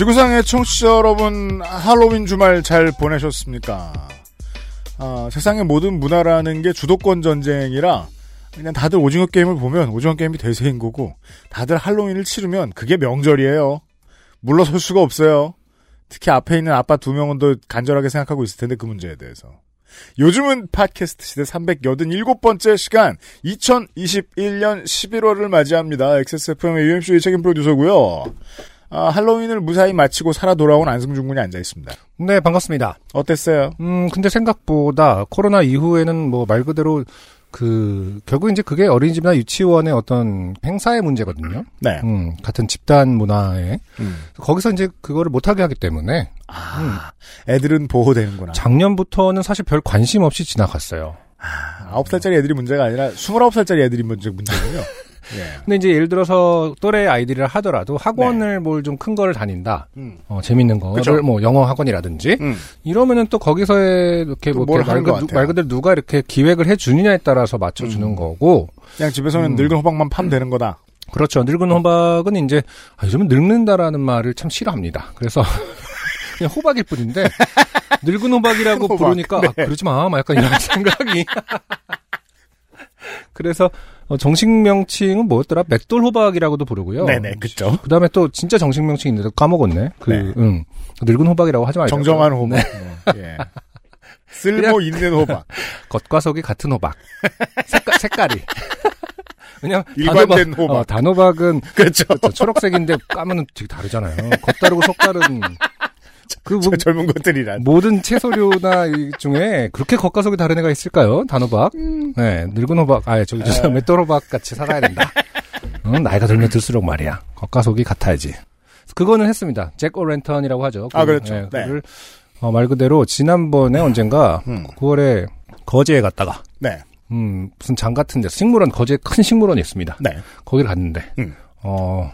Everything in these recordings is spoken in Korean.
지구상의 청취자 여러분, 할로윈 주말 잘 보내셨습니까? 아, 세상의 모든 문화라는 게 주도권 전쟁이라 그냥 다들 오징어 게임을 보면 오징어 게임이 대세인 거고 다들 할로윈을 치르면 그게 명절이에요. 물러설 수가 없어요. 특히 앞에 있는 아빠 두 명은 더 간절하게 생각하고 있을 텐데 그 문제에 대해서. 요즘은 팟캐스트 시대 387번째 시간 2021년 11월을 맞이합니다. XSFM의 UMC의 책임 프로듀서고요. 아, 할로윈을 무사히 마치고 살아 돌아온 안승준 군이 앉아 있습니다. 네, 반갑습니다. 어땠어요? 음, 근데 생각보다 코로나 이후에는 뭐 말 그대로 그 결국 이제 그게 어린이집이나 유치원의 어떤 행사의 문제거든요. 네. 음, 같은 집단 문화에 음. 거기서 이제 그거를 못하게 하기 때문에 아, 애들은 보호되는구나. 작년부터는 사실 별 관심 없이 지나갔어요. 아, 9살짜리 애들이 문제가 아니라 29살짜리 애들이 문제, 문제군요. 예. 근데 이제 예를 들어서 또래 아이들이라 하더라도 학원을 뭘좀 큰 거를 다닌다. 음. 어, 재밌는 거를 그쵸. 뭐 영어 학원이라든지 음. 이러면은 또 거기서의 이렇게 또뭐뭘 이렇게 말, 것 그-. 말 그대로 누가 이렇게 기획을 해 주느냐에 따라서 맞춰 주는 음. 거고 그냥 집에서는 음. 늙은 호박만 파면 되는 거다. 그렇죠. 늙은 호박은 이제 아, 요즘은 늙는다라는 말을 참 싫어합니다. 그래서 그냥 호박일 뿐인데 늙은 호박이라고 호박, 부르니까 네. 아, 그러지 마. 막 약간 이런 생각이. 그래서 어, 정식 명칭은 뭐였더라? 맷돌 호박이라고도 부르고요. 네네, 그쵸. 그다음에 또 진짜 정식 명칭이 있는데 까먹었네. 그 네. 응. 늙은 호박이라고 하지 말자. 정정한 호박. 네. 뭐, 예. 쓸모 있는 호박. 겉과 속이 같은 호박. 색깔, 색깔이. 왜냐면 일관된 단호박- 호박. 어, 단호박은 그렇죠. 그렇죠. 초록색인데 까면은 되게 다르잖아요. 겉다르고 속다른 그 뭐, 저 젊은 것들이란. 모든 채소류나 이 중에 그렇게 겉과 속이 다른 애가 있을까요? 단호박. 네, 늙은 호박. 아, 저기 저 맷돌 호박 같이 살아야 된다. 응, 나이가 들면 들수록 말이야. 겉과 속이 같아야지. 그거는 했습니다. 잭 오렌턴이라고 하죠. 아, 그렇죠. 네, 네. 그를 어, 말 그대로 지난번에 언젠가 음. 9월에 거제에 갔다가 네. 음, 무슨 장 같은 데서 식물원 거제에 큰 식물원이 있습니다. 네. 거기를 갔는데 음. 어.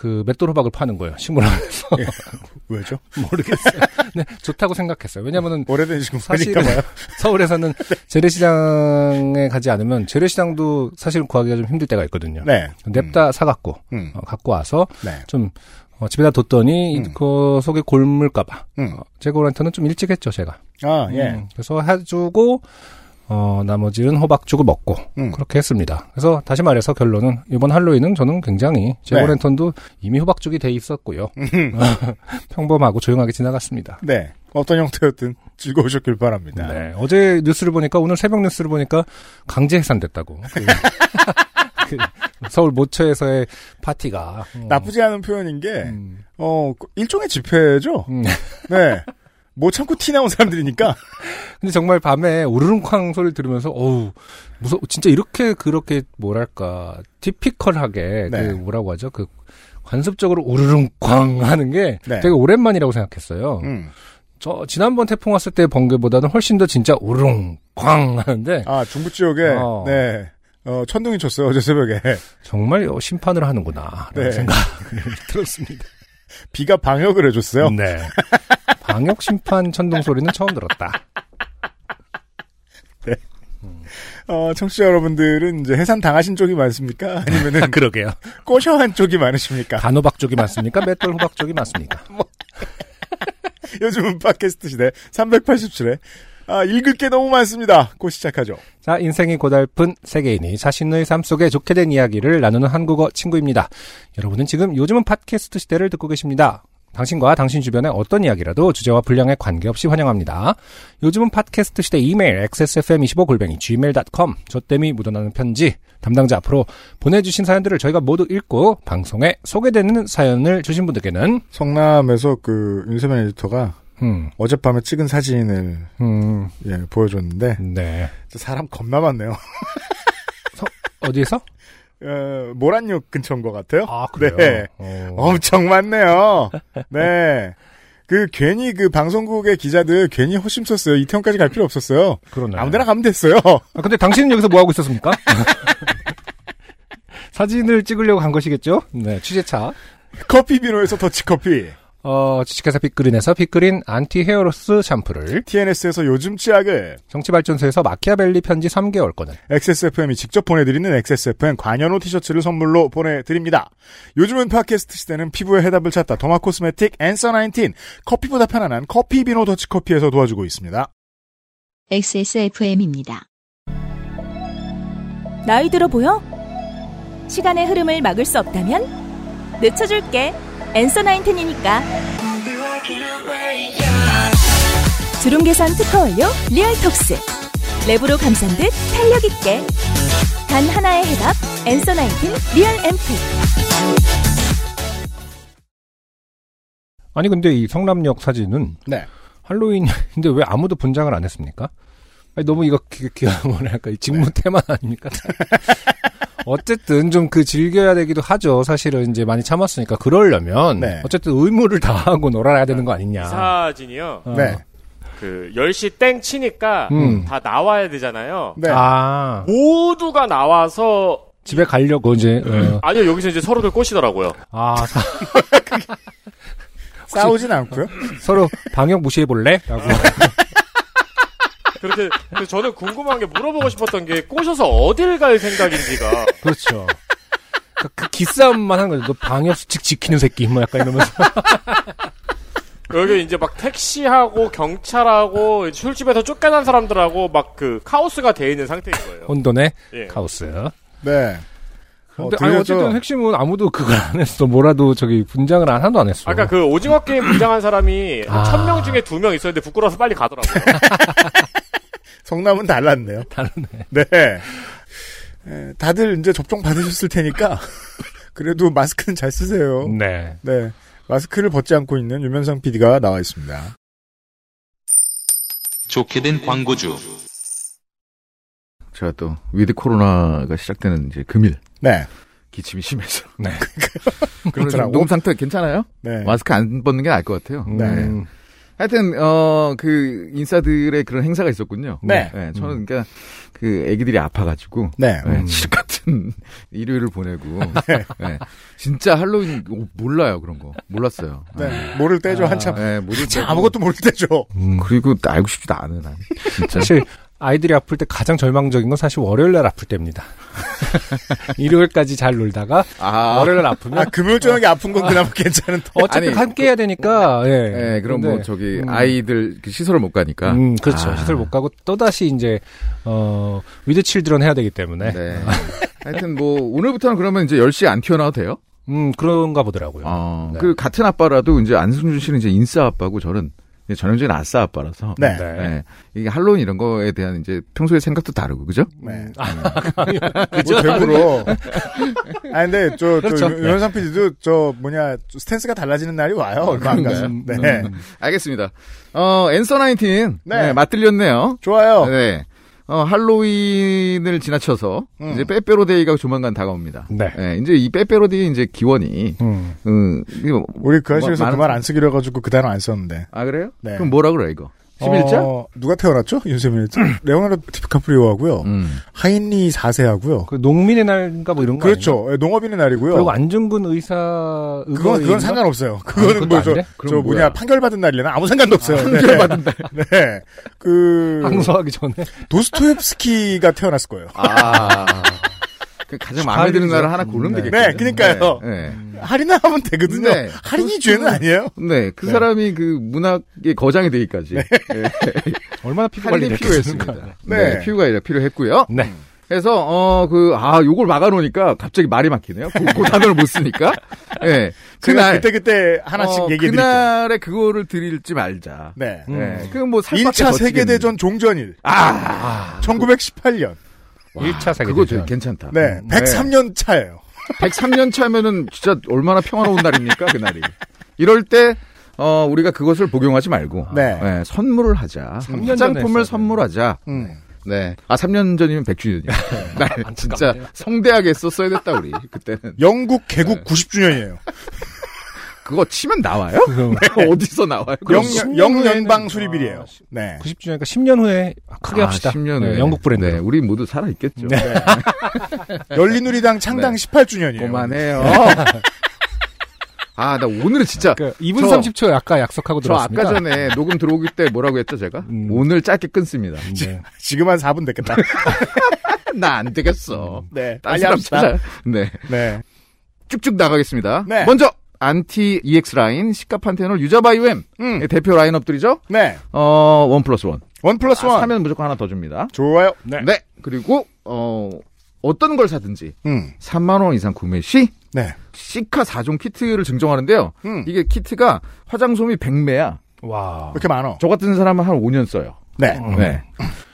그 맷돌 호박을 파는 거예요. 식물원에서. 왜죠? 모르겠어요. 네, 좋다고 생각했어요. 왜냐면은 오래된 식물이니까 봐요. 서울에서는 재래시장에 가지 않으면 재래시장도 사실 구하기가 좀 힘들 때가 있거든요. 네. 냅다 사갖고 음. 어, 갖고 와서 네. 좀 어, 집에다 뒀더니 음. 그 속에 골물까봐 음. 어, 제고한테는 좀 일찍 했죠 제가. 아, 예. 음, 그래서 해주고 어, 나머지는 호박 주고 먹고 음. 그렇게 했습니다. 그래서 다시 말해서 결론은 이번 할로윈은 저는 굉장히 제고랜턴도 이미 호박죽이 돼 있었고요. 음. 평범하고 조용하게 지나갔습니다. 네. 어떤 형태였든 즐거우셨길 바랍니다. 네. 어제 뉴스를 보니까 오늘 새벽 뉴스를 보니까 강제 해산됐다고. 그, 그 서울 모처에서의 파티가 어, 나쁘지 않은 표현인 게, 음, 어, 일종의 집회죠? 음. 네. 못 참고 티 나온 사람들이니까. 근데 정말 밤에 우르릉쾅 소리를 들으면서 어우 무서 진짜 이렇게 그렇게 뭐랄까 티피컬하게 네. 그 뭐라고 하죠 그 관습적으로 우르릉쾅 하는 게 네. 되게 오랜만이라고 생각했어요. 음. 저 지난번 태풍 왔을 때 번개보다는 훨씬 더 진짜 우르릉쾅 하는데 아, 중부 지역에, 어. 네. 어, 천둥이 쳤어요, 어제 새벽에. 정말 심판을 하는구나 라는 네. 생각이 들었습니다. 비가 방역을 해줬어요. 네. 방역 심판 천둥 소리는 처음 들었다. 어, 청취자 여러분들은 이제 해산 당하신 쪽이 많습니까? 아니면은 그러게요. 꼬셔한 쪽이 많으십니까? 단호박 쪽이 많습니까? 맷돌 호박 쪽이 많습니까? 요즘은 팟캐스트 시대 387회. 아, 읽을 게 너무 많습니다. 곧 시작하죠. 자, 인생이 고달픈 세계인이 자신의 삶 속에 좋게 된 이야기를 나누는 한국어 친구입니다. 여러분은 지금 요즘은 팟캐스트 시대를 듣고 계십니다. 당신과 당신 주변의 어떤 이야기라도 주제와 분량에 관계없이 환영합니다. 요즘은 팟캐스트 시대 이메일 xsfm25골뱅이 gmail.com 저땜이 묻어나는 편지 담당자 앞으로 보내주신 사연들을 저희가 모두 읽고 방송에 소개되는 사연을 주신 분들께는 성남에서 그 윤세민 에디터가 음, 어젯밤에 찍은 사진을 음, 예, 보여줬는데 네. 사람 겁나 많네요. 어디에서? 어, 모란역 근처인 것 같아요. 아, 그래요? 네. 어. 엄청 많네요. 네. 그 괜히 그 방송국의 기자들 괜히 허심 썼어요. 이태원까지 갈 필요 없었어요. 그러네. 아무데나 가면 됐어요. 아, 근데 당신은 여기서 뭐 하고 있었습니까? 사진을 찍으려고 간 것이겠죠? 네, 취재차. 커피 비노에서 더치커피. 어, 주식회사 빅그린에서 빅그린 anti hair loss 샴푸를, TNS에서 요즘 치약을 정치발전소에서 마키아벨리 편지 3개월권을, XSFM이 직접 보내드리는 XSFM 관현호 티셔츠를 선물로 보내드립니다. 요즘은 팟캐스트 시대는 피부의 해답을 찾다 derma cosmetic Answer 19 커피보다 편안한 커피 비노 더치커피에서 도와주고 있습니다. XSFM입니다. 나이 들어 보여? 시간의 흐름을 막을 수 없다면 늦춰줄게. Answer NineTen이니까. 주름 개선 특허 완료 Realtox. 랩으로 감싼 듯 탄력 있게. 단 하나의 해답 Answer NineTen real 앰플. 아니, 근데 이 성남역 사진은 네. 할로윈인데 왜 아무도 분장을 안 했습니까? 아니, 너무 이거 기, 기가 뭐랄까, 이 직무 네. 테마 아닙니까? 어쨌든 좀 그 즐겨야 되기도 하죠. 사실은 이제 많이 참았으니까. 그러려면 네. 어쨌든 의무를 다하고 놀아야 되는 거 아니냐. 이 사진이요. 어. 네. 그 10시 땡 치니까 음. 다 나와야 되잖아요. 네. 아, 모두가 나와서 집에 가려고 이제, 어. 아니요 여기서 이제 서로들 꼬시더라고요. 아, 사- 싸우진 않고요. 서로 방역 무시해 볼래? 라고. 그렇게 저는 궁금한 게 물어보고 싶었던 게 꼬셔서 어딜 갈 생각인지가 그렇죠. 그, 그 기싸움만 하는 거죠. 너 방역 수칙 지키는 새끼, 뭐 약간 이러면서. 여기 이제 막 택시하고 경찰하고 술집에서 쫓겨난 사람들하고 막 그 카오스가 돼 있는 상태인 거예요. 혼돈의 예. 카오스. 네. 근데 어, 아니? 어쨌든 핵심은 아무도 그걸 안 했어. 뭐라도 저기 분장을 안 하나도 안 했어. 아까 그 오징어 게임 분장한 사람이 아. 천명 중에 두 명 있었는데 부끄러워서 빨리 가더라고요. 성남은 달랐네요. 다르네. 네. 에, 다들 이제 접종 받으셨을 테니까 그래도 마스크는 잘 쓰세요. 네. 네. 마스크를 벗지 않고 있는 유면상 PD가 나와 있습니다. 좋게 된 광고주. 제가 또 with 코로나가 시작되는 이제 금일 네. 기침이 심해서 네. 그렇더라고. 몸 상태 괜찮아요? 네. 마스크 안 벗는 게 나을 것 같아요. 음, 하여튼 어 그 인사들의 그런 행사가 있었군요. 네. 저는 그러니까 그 애기들이 아파가지고 네. 네, 칠흑 같은 일요일을 보내고 네. 진짜 할로윈 오, 몰라요 그런 거 몰랐어요. 네. 모를 때죠, 한참. 네, 모를 참 때고. 아무것도 모를 때죠. 음. 그리고 알고 싶지도 난 진짜. 사실 아이들이 아플 때 가장 절망적인 건 사실 월요일 날 아플 때입니다. 일요일까지 잘 놀다가 아, 월요일 날 아프면 아, 금요일 저녁에 아픈 건 그나마 괜찮은데. 어차피 아니, 함께 해야 되니까 예. 네, 그럼 뭐 근데, 저기 음. 아이들 그 시설을 못 가니까. 음, 그렇죠. 아. 시설 못 가고 또 다시 이제 어 with children 해야 되기 때문에 네. 하여튼 뭐 오늘부터는 그러면 이제 10시 안 튀어나와도 돼요? 음 그런가 보더라고요. 어, 네. 그 같은 아빠라도 이제 안승준 씨는 이제 인싸 아빠고 저는 전형적인 아싸 아빠라서. 네. 네. 네. 이게 할로윈 이런 거에 대한 이제 평소에 생각도 다르고 그죠? 네. 그죠? 뭐 대부로. 아 근데 저, 그렇죠. 저 유현상 PD도 저 뭐냐 스탠스가 달라지는 날이 와요. 얼마 안 가서. 그런가요? 네. 음. 알겠습니다. 어, 앤서 19. 네. 네. 맞들렸네요. 좋아요. 네. 어, 할로윈을 지나쳐서 음. 이제 빼빼로데이가 조만간 다가옵니다. 네. 이제 이 빼빼로데이 이제 기원이 음. 음, 이거 우리 그 아실에서 뭐, 그말 안 쓰기로 해가지고 그 단어 안 썼는데. 아 그래요? 네. 그럼 뭐라 그래 이거? 11자? 어, 누가 태어났죠? 윤세민 레오나르도 디카프리오하고요. 음. 하인리 4세하고요. 그 농민의 날인가 뭐 이런 거 그렇죠. 예, 농업인의 날이고요. 그리고 안중근 의사 그건 그건? 상관없어요. 아, 그거는 그것도 뭐저 뭐냐? 판결 받은 날이나 아무 상관도 없어요. 판결 받은 날. 네. 그 항소하기 전에 도스토옙스키가 태어났을 거예요. 아. 그 가장 마음에 드는 나라 하나 고르면 네. 되겠네요. 네, 그러니까요. 네. 할인을 하면 되거든요. 네. 할인이 죄는 아니에요. 네, 그 네. 사람이 그 문학의 거장이 되기까지 네. 얼마나 피부 관리 할인이 필요했습니다. 네. 네. 피부가 필요했고요. 네. 그래서 어 그 아 요걸 막아놓으니까 갑자기 말이 막히네요. 그, 그 단어를 못 쓰니까. 네. 제가 그날 그때 그때 하나씩 어, 얘기해 드릴게요. 그날에 그거를 드릴지 말자. 네. 네. 그뭐 1차 세계 대전 종전일. 아, 1918년. 1차 세계 그거. 되게 괜찮다. 네. 103년 차예요. 103년 차면은 진짜 얼마나 평화로운 날입니까 그날이. 이럴 때 어, 우리가 그것을 복용하지 말고 네. 선물을 하자. 3년 전에 화장품을 선물하자. 음. 네. 아, 3년 전이면 100주년이야. 날 진짜 성대하게 했었어야 됐다, 우리. 그때는. 영국 개국 90주년이에요. 그거 치면 나와요? 어디서 나와요? 영, 그럼 영연방 10년 수리비리예요. 아, 네. 90주년이니까 10년 후에 크게 아, 합시다. 10년 네, 후에. 영국 브랜드. 네, 우리 모두 살아있겠죠. 네. 열린우리당 창당 네. 18주년이에요. 그만해요. 아, 나 오늘은 진짜 그 2분 저- 30초 아까 약속하고 저 들었습니다. 아까 전에 녹음 들어오기 때 뭐라고 했죠, 제가? 음. 오늘 짧게 끊습니다. 네. 지금 한 4분 됐겠다. 나 안 되겠어. 네. 딴 빨리 합시다. 찾아. 네. 네. 쭉쭉 나가겠습니다. 네. 먼저 안티 EX line 시카 판테놀 유자바이오엠 음. 대표 라인업들이죠. 네. 어, one plus one. one plus one. 아, 사면 무조건 하나 더 줍니다. 좋아요. 네. 네. 그리고 어 어떤 걸 사든지 음. 3만 원 이상 구매 시 네. 시카 4종 키트를 증정하는데요. 음. 이게 키트가 화장솜이 100매야. 와. 이렇게 많어. 저 같은 사람은 한 5년 써요. 네. 네.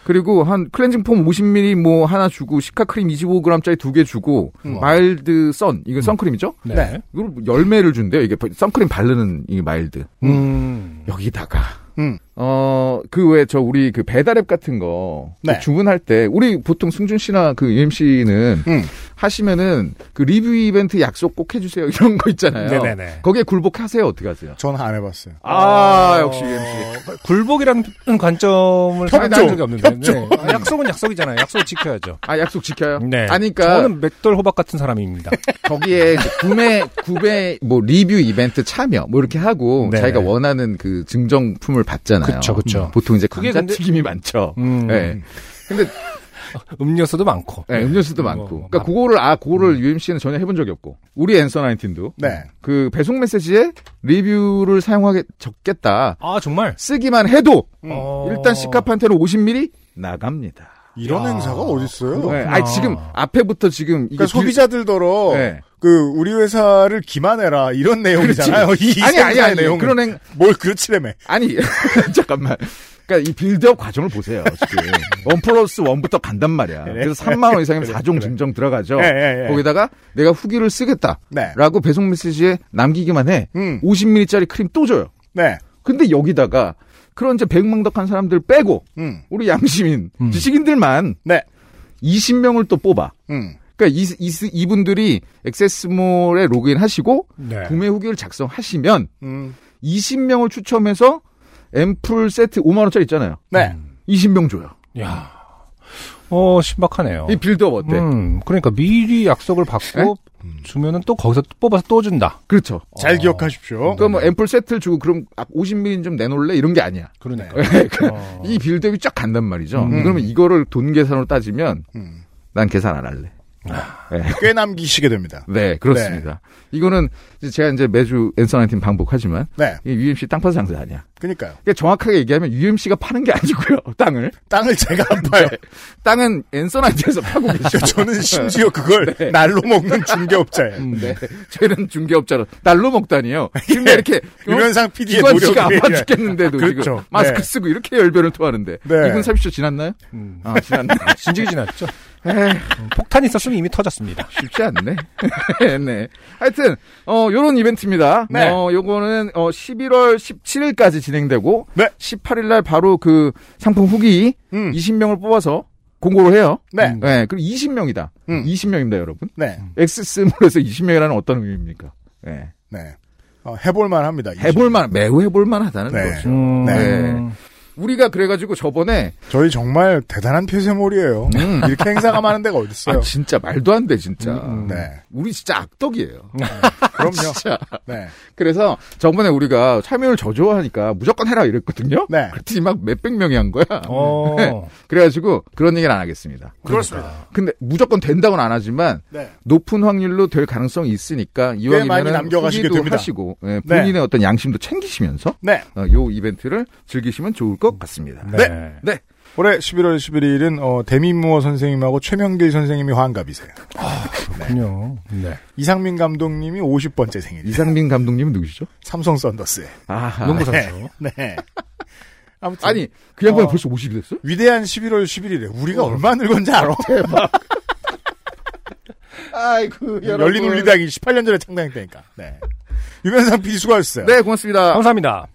그리고 한 클렌징 폼 50ml 뭐 하나 주고 시카 크림 25g짜리 두 개 주고 음. 마일드 선 이건 선크림이죠? 네. 네. 이걸 10매를 준대요. 이게 선크림 바르는 이 마일드. 음. 여기다가 음. 어, 그 외에 저 우리 그 배달앱 같은 거 네. 그 주문할 때 우리 보통 승준 씨나 그 UMC는 음. 하시면은 그 리뷰 이벤트 약속 꼭 해주세요 이런 거 있잖아요. 네네네. 거기에 굴복하세요 어떻게 하세요? 전안 해봤어요. 아, 역시 UMC. 굴복이라는 관점을 생각한 적이 없는데. 협조. 네. 아, 약속은 약속이잖아요. 약속을 지켜야죠. 아 약속 지켜요? 네. 아니 그러니까 저는 맷돌 호박 같은 사람입니다. 거기에 이제 구매 구매 뭐 리뷰 이벤트 참여 뭐 이렇게 하고 네. 자기가 원하는 그 증정품을 받잖아요. 그쵸, 그쵸. 보통 이제 그게 감자튀김이 많죠. 음. 네. 음료수도 많고. 네, 음료수도 어, 많고. 뭐, 그러니까 그거를 아 그거를 UMC는 전혀 해본 적이 없고 우리 앤서 나인틴도 네. 그 배송 메시지에 리뷰를 사용하게 적겠다. 아, 정말? 쓰기만 해도 어. 일단 시카판테는 50ml 나갑니다. 이런 야. 행사가 어딨어요? 네, 아니 지금 앞에부터 지금 이게 그러니까 소비자들더러 네. 그 우리 회사를 기만해라 이런 내용이잖아요. 이 아니 아니 아니 내용 그런 행 뭘 그렇지라며. 아니 잠깐만. 그러니까 이 빌드업 과정을 보세요. 지금 one plus one부터 간단 말이야. 그래. 그래서 3만 원 이상이면 그래, 4종 그래. 증정 들어가죠. 예, 예, 예. 거기다가 내가 후기를 쓰겠다라고 네. 배송 메시지에 남기기만 해. 음. 50ml짜리 크림 또 줘요. 네. 근데 여기다가 그런 이제 배은망덕한 사람들 빼고 음. 우리 양심인 음. 지식인들만 네. 20명을 또 뽑아. 음. 그러니까 이, 이, 이분들이 액세스몰에 로그인 하시고 네. 구매 후기를 작성하시면 음. 20명을 추첨해서 앰플 세트 5만 원짜리 있잖아요. 네. 20명 줘요. 야. 어, 신박하네요. 이 빌드업 어때? 음, 그러니까 미리 약속을 받고 주면은 또 거기서 또 뽑아서 또 준다. 그렇죠. 잘 어. 기억하십시오. 그러니까 뭐 앰플 세트를 주고 그럼 50ml 좀 내놓을래 이런 게 아니야. 그러니까. 어. 이 빌드업이 쫙 간단 말이죠. 음. 그러면 이거를 돈 계산으로 따지면 음. 난 계산 안 할래. 꽤 남기시게 됩니다. 네, 그렇습니다. 이거는 이제 제가 이제 매주 엔서나인팀 방북하지만 네. 이 UMC 땅 파서 장사 아니야. 그니까요. 그러니까 정확하게 얘기하면 UMC가 파는 게 아니고요. 땅을. 땅을 제가 안 파요. 땅은 엔서나인트에서 파고 계시죠. 저는 심지어 그걸 날로 먹는 중개업자예요. 네. 저희는 중개업자로 날로 먹다니요. 지금 이렇게 어? 유면상 PD의 노력이 아파 죽겠는데도 그렇죠. 지금 마스크 네. 쓰고 이렇게 열변을 토하는데 네. 2분 30초 지났나요? 음. 아 지났네. 진즉이 지났죠. 음, 폭탄 있었으면 이미 터졌습니다. 쉽지 않네. 네. 하여튼 어 요런 이벤트입니다. 네. 어 요거는 어 11월 17일까지 진행되고 네. 18일 날 바로 그 상품 후기 음. 20명을 뽑아서 공고를 해요. 네. 음. 네. 그리고 20명이다. 음. 20명입니다, 여러분. 네. 엑스스몰에서 20명이라는 어떤 의미입니까? 네. 네. 어, 해볼만 합니다. 해볼만, 매우 해볼만 하다는 네. 거죠. 음. 네. 우리가 그래가지고 저번에, 저희 정말 대단한 폐쇄몰이에요. 음. 이렇게 행사가 많은 데가 어딨어요. 아, 진짜 말도 안 돼, 진짜. 음, 네. 우리 진짜 악덕이에요. 그럼요. 진짜. 네. 그래서 저번에 우리가 참여를 저조하니까 무조건 해라 이랬거든요. 네. 그랬더니 막 몇백 명이 한 거야. 어. 네. 그래가지고 그런 얘기는 안 하겠습니다. 그렇습니다. 근데 무조건 된다고는 안 하지만 네. 높은 확률로 될 가능성이 있으니까 많이 이왕이면 남겨가시게 됩니다. 하시고 예, 본인의 어떤 양심도 챙기시면서 네. 어, 요 이벤트를 즐기시면 좋을 것 같습니다. 네. 네. 올해 11월 11일은 어, 데미무어 선생님하고 최명길 선생님이 환갑이세요. 그렇군요. 네. 이상민 감독님이 50번째 생일. 이상민 감독님은 누구시죠? 삼성 썬더스의. 아, 농구 네. 선수. 네. 아무튼 아니 그 양반이 어. 벌써 50이 됐어? 위대한 11월 11일에 우리가 얼마 늙었는지 알아? 아이고 열린 울리당이 18년 전에 창단했다니까. 네. 유면상 PD 수고하셨어요. 네 고맙습니다. 감사합니다.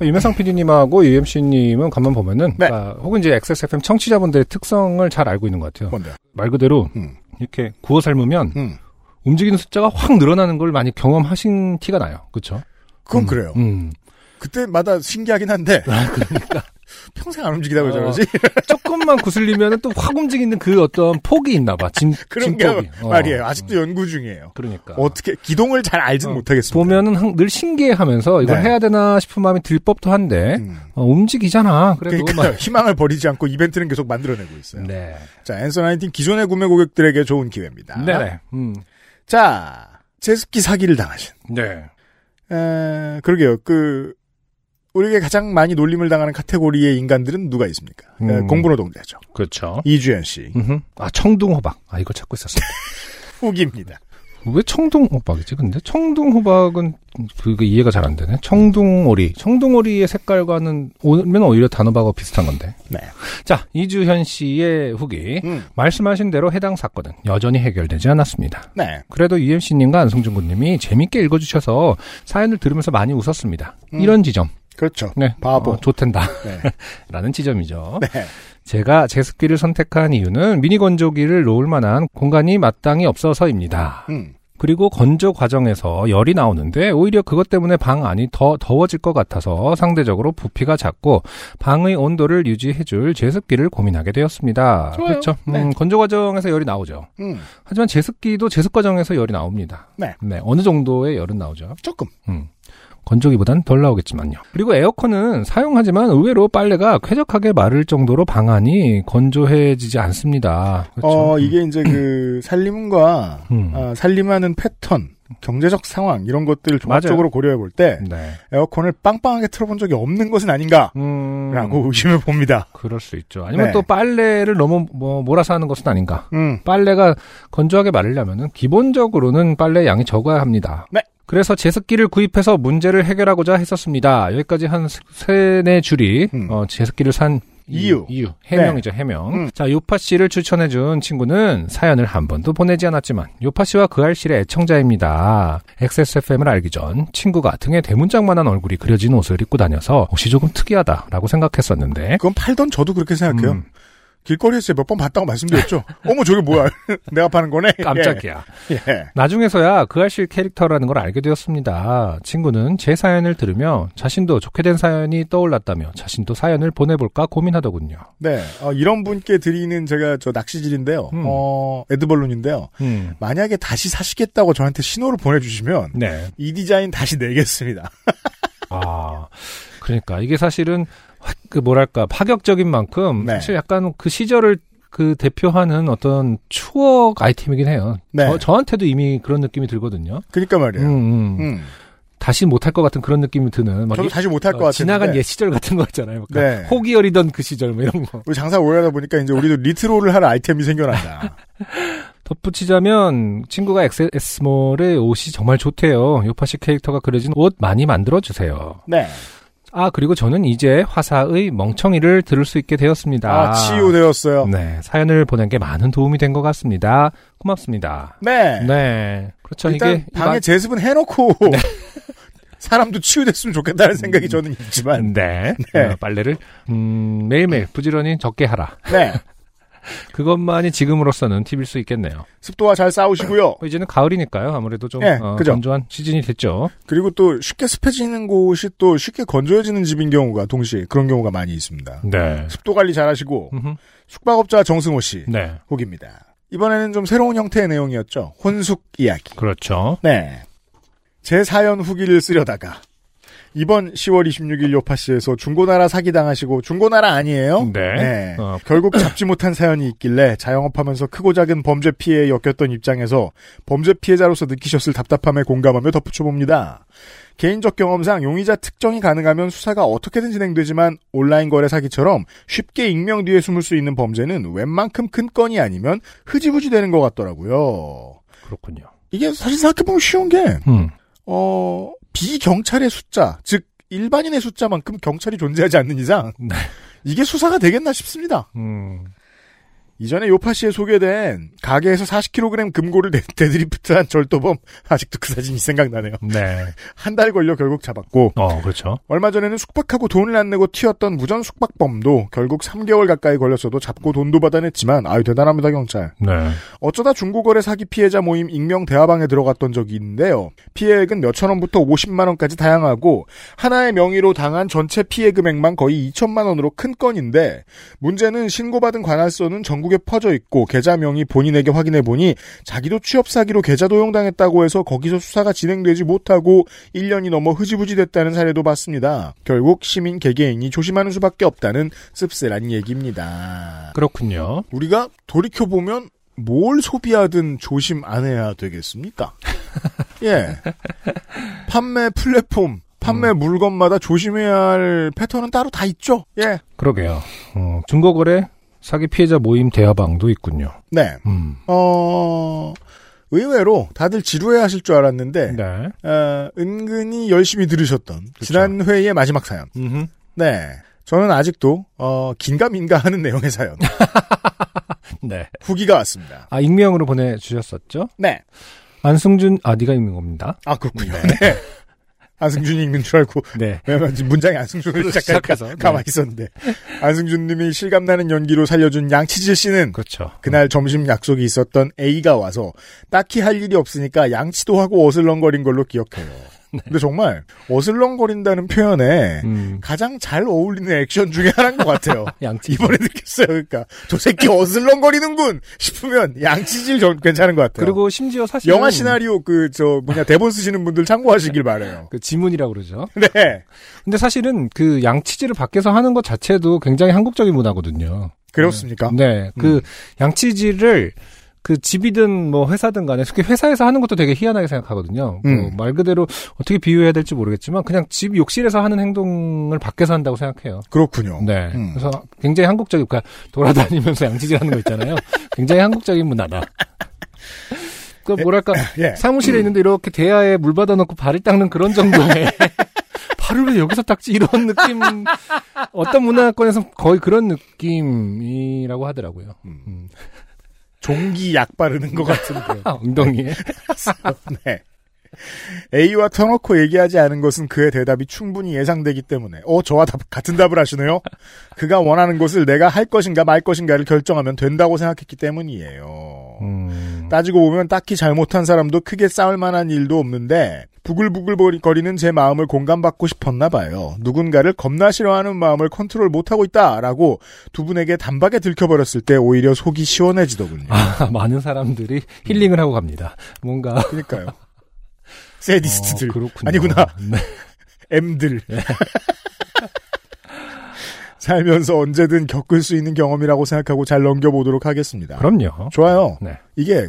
유명상 PD님하고 UMC님은 가만 보면은, 네. 아, 혹은 이제 XSFM 청취자분들의 특성을 잘 알고 있는 것 같아요. 뭔데요? 말 그대로 음. 이렇게 구워 삶으면 음. 움직이는 숫자가 확 늘어나는 걸 많이 경험하신 티가 나요. 그렇죠? 그건 그래요. 음. 그때마다 신기하긴 한데 아, 그러니까 평생 안 움직이다 고 어. 저러지? 조금만 구슬리면 또 확 움직이는 그 어떤 폭이 있나 봐. 진, 그런 게. 어. 말이에요. 아직도 연구 중이에요. 그러니까. 어떻게 기동을 잘 알진 어, 못하겠습니다. 보면은 항- 늘 신기해하면서 이걸 네. 해야 되나 싶은 마음이 들 법도 한데 음. 어, 움직이잖아. 그래도 그러니까 희망을 버리지 않고 이벤트는 계속 만들어내고 있어요. 막. 네. 자, 앤서 나인틴 기존의 구매 고객들에게 좋은 기회입니다. 네네. 음. 자, 제습기 사기를 당하신. 네. 에, 그러게요. 그 우리에게 가장 많이 놀림을 당하는 카테고리의 인간들은 누가 있습니까? 에, 음. 공부노동자죠. 그렇죠. 이주연 씨. 음흠. 아 청둥호박. 아 이거 찾고 있었어. 후기입니다. 왜 청둥호박이지? 근데 청둥호박은 그게 이해가 잘 안 되네. 청둥오리. 청둥오리의 색깔과는 오면 오히려 단호박하고 비슷한 건데. 네. 자 이주현 씨의 후기. 음, 말씀하신 대로 해당 사건은 여전히 해결되지 않았습니다. 네. 그래도 UMC님과 안승준 군님이 재밌게 읽어주셔서 사연을 들으면서 많이 웃었습니다. 음. 이런 지점. 그렇죠. 네. 바보. 어, 좋텐다. 네. 라는 지점이죠. 네. 제가 제습기를 선택한 이유는 미니 건조기를 놓을 만한 공간이 마땅히 없어서입니다. 음, 그리고 건조 과정에서 열이 나오는데 오히려 그것 때문에 방 안이 더 더워질 것 같아서 상대적으로 부피가 작고 방의 온도를 유지해줄 제습기를 고민하게 되었습니다. 좋아요. 그렇죠. 음, 네. 건조 과정에서 열이 나오죠. 음, 하지만 제습기도 제습 과정에서 열이 나옵니다. 네. 어느 정도의 열은 나오죠. 조금. 음. 건조기보단 덜 나오겠지만요. 그리고 에어컨은 사용하지만 의외로 빨래가 쾌적하게 마를 정도로 방안이 건조해지지 않습니다. 그렇죠. 어, 이게 이제 그 살림과 음. 아, 살림하는 패턴, 경제적 상황 이런 것들을 종합적으로 고려해 볼때 네. 에어컨을 빵빵하게 틀어본 적이 없는 것은 아닌가라고 음. 의심을 봅니다. 그럴 수 있죠. 아니면 네. 또 빨래를 너무 뭐 몰아서 하는 것은 아닌가. 음, 빨래가 건조하게 마르려면은 기본적으로는 빨래 양이 적어야 합니다. 네. 그래서 제습기를 구입해서 문제를 해결하고자 했었습니다. 여기까지 한 세네 줄이 음. 어, 제습기를 산 이유. 이유 해명이죠 해명. 음. 자 요파 씨를 추천해준 친구는 사연을 한 번도 보내지 않았지만 요파 씨와 그 알실의 애청자입니다. XSFM을 알기 전 친구가 등에 대문짝만한 얼굴이 그려진 옷을 입고 다녀서 옷이 조금 특이하다라고 생각했었는데 그건 팔던 저도 그렇게 생각해요. 음, 길거리에서 몇 번 봤다고 말씀드렸죠. 어머 저게 뭐야? 내가 파는 거네. 깜짝이야. 예. 예. 나중에서야 그 알실 캐릭터라는 걸 알게 되었습니다. 친구는 제 사연을 들으며 자신도 좋게 된 사연이 떠올랐다며 자신도 사연을 보내볼까 고민하더군요. 네, 어, 이런 분께 드리는 제가 저 낚시질인데요. 음. 어, 에드벌룬인데요. 음. 만약에 다시 사시겠다고 저한테 신호를 보내주시면 네. 이 디자인 다시 내겠습니다. 아, 그러니까 이게 사실은 확- 그 뭐랄까 파격적인 만큼 네. 사실 약간 그 시절을 그 대표하는 어떤 추억 아이템이긴 해요. 네. 저, 저한테도 이미 그런 느낌이 들거든요. 그러니까 말이에요. 음, 음. 음. 다시 못할 것 같은 그런 느낌이 드는. 막 저도 이- 다시 못할 것 어, 같아요. 지나간 옛 시절 같은 거 있잖아요. 막 네. 혹이 여리던 그 시절 뭐 이런 거. 우리 장사 오래 하다 보니까 이제 우리도 리트로를 할 아이템이 생겨난다. 덧붙이자면 친구가 엑세스몰의 옷이 정말 좋대요. 요파시 캐릭터가 그려진 옷 많이 만들어 주세요. 네. 아 그리고 저는 이제 화사의 멍청이를 들을 수 있게 되었습니다. 아, 치유되었어요. 네. 네 사연을 보낸 게 많은 도움이 된 것 같습니다. 고맙습니다. 네 그렇죠 일단 이게 방에 이 제습은 해놓고 사람도 치유됐으면 좋겠다는 생각이 저는 마- 있지만. 네, 네. 어, 빨래를 음, 매일매일 부지런히 적게 하라. 네. 그것만이 지금으로서는 팁일 수 있겠네요. 습도와 잘 싸우시고요. 어, 이제는 가을이니까요. 아무래도 좀 네, 어. 건조한 시즌이 됐죠. 그리고 또 쉽게 습해지는 곳이 또 쉽게 건조해지는 집인 경우가 동시에 그런 경우가 많이 있습니다. 네. 습도 관리 잘 하시고 음흠. 숙박업자 정승호 씨 네. 혹입니다. 이번에는 좀 새로운 형태의 내용이었죠. 혼숙 이야기. 그렇죠. 네. 제 사연 후기를 쓰려다가 이번 10월 26일 요파시에서 중고나라 사기당하시고 중고나라 아니에요? 네. 어, 결국 잡지 못한 사연이 있길래 자영업하면서 크고 작은 범죄 피해에 엮였던 입장에서 범죄 피해자로서 느끼셨을 답답함에 공감하며 덧붙여봅니다. 개인적 경험상 용의자 특정이 가능하면 수사가 어떻게든 진행되지만 온라인 거래 사기처럼 쉽게 익명 뒤에 숨을 수 있는 범죄는 웬만큼 큰 건이 아니면 흐지부지 되는 것 같더라고요. 그렇군요. 이게 사실 생각해보면 쉬운 게, 음. 어, 비경찰의 숫자, 즉, 일반인의 숫자만큼 경찰이 존재하지 않는 이상, 네. 이게 수사가 되겠나 싶습니다. 음. 이전에 요팟시에 소개된 가게에서 40kg 금고를 데- deadlift한 절도범 아직도 그 사진이 생각나네요. 네. 한 달 걸려 결국 잡았고 어, 그렇죠. 얼마 전에는 숙박하고 돈을 안 내고 튀었던 무전 숙박범도 결국 3개월 가까이 걸렸어도 잡고 돈도 받아냈지만 아유 대단합니다 경찰. 네. 어쩌다 중고거래 사기 피해자 모임 익명 대화방에 들어갔던 적이 있는데요. 피해액은 몇천 원부터 50만 원까지 다양하고 하나의 명의로 당한 전체 피해 금액만 거의 2천만 원으로 큰 건인데 문제는 신고받은 관할서는 전국 에 퍼져 있고 계좌 명의 본인에게 확인해 보니 자기도 취업 사기로 계좌 도용당했다고 해서 거기서 수사가 진행되지 못하고 1년이 넘어 흐지부지 됐다는 사례도 봤습니다. 결국 시민 개개인이 조심하는 수밖에 없다는 씁쓸한 얘기입니다. 그렇군요. 우리가 돌이켜 보면 뭘 소비하든 조심 안 해야 되겠습니까? 예. 판매 플랫폼, 판매 물건마다 조심해야 할 패턴은 따로 다 있죠. 예. 그러게요. 어, 중고거래 사기 피해자 모임 대화방도 있군요. 네. 음. 어, 의외로 다들 지루해 하실 줄 알았는데, 네. 어, 은근히 열심히 들으셨던 지난 회의의 마지막 사연. 음흠. 네. 저는 아직도, 어, 긴가민가 하는 내용의 사연. 네. 후기가 왔습니다. 아, 익명으로 보내주셨었죠? 네. 안승준, 아, 네가 읽는 겁니다. 아, 그렇군요. 네. 안승준이 읽는 줄 알고 네. 왜냐면 문장이 시작하니까 시작해서, 네. 가만히 있었는데 안승준님이 실감나는 연기로 살려준 양치질 씨는 그렇죠. 그날 점심 약속이 있었던 A가 와서 딱히 할 일이 없으니까 양치도 하고 어슬렁거린 걸로 기억해요. 근데 정말 어슬렁거린다는 표현에 음, 가장 잘 어울리는 액션 중에 하나인 것 같아요. 양치. 이번에 느꼈어요. 그러니까 저 새끼 어슬렁거리는군 싶으면 양치질 전 괜찮은 것 같아요. 그리고 심지어 사실 영화 시나리오 그 저 뭐냐 대본 쓰시는 분들 참고하시길 바래요. 그 지문이라고 그러죠. 네. 근데 사실은 그 양치질을 밖에서 하는 것 자체도 굉장히 한국적인 문화거든요. 그렇습니까? 네. 그 음. 양치질을 그 집이든 뭐 회사든 간에 특히 회사에서 하는 것도 되게 희한하게 생각하거든요. 음. 뭐 말 그대로 어떻게 비유해야 될지 모르겠지만 그냥 집 욕실에서 하는 행동을 밖에서 한다고 생각해요. 그렇군요. 네. 음. 그래서 굉장히 한국적인, 그러니까 돌아다니면서 양치질 하는 거 있잖아요. 굉장히 한국적인 문화다. 그 뭐랄까 예. 사무실에 있는데 이렇게 대야에 물 받아놓고 발을 닦는 그런 정도의 발을 왜 여기서 닦지 이런 느낌 어떤 문화권에서 거의 그런 느낌이라고 하더라고요. 음. 종기 약 바르는 것 같은데. 아, 엉덩이에 네. A와 터놓고 얘기하지 않은 것은 그의 대답이 충분히 예상되기 때문에 어 저와 답, 같은 답을 하시네요. 그가 원하는 것을 내가 할 것인가 말 것인가를 결정하면 된다고 생각했기 때문이에요. 음. 따지고 보면 딱히 잘못한 사람도 크게 싸울 만한 일도 없는데 부글부글거리는 제 마음을 공감받고 싶었나 봐요. 누군가를 겁나 싫어하는 마음을 컨트롤 못하고 있다라고 두 분에게 단박에 들켜버렸을 때 오히려 속이 시원해지더군요. 아, 많은 사람들이 힐링을 하고 갑니다. 뭔가 그러니까요. 사디스트들. 어, 그렇군요. 아니구나. 네. M들. 살면서 언제든 겪을 수 있는 경험이라고 생각하고 잘 넘겨보도록 하겠습니다. 그럼요. 좋아요. 네. 이게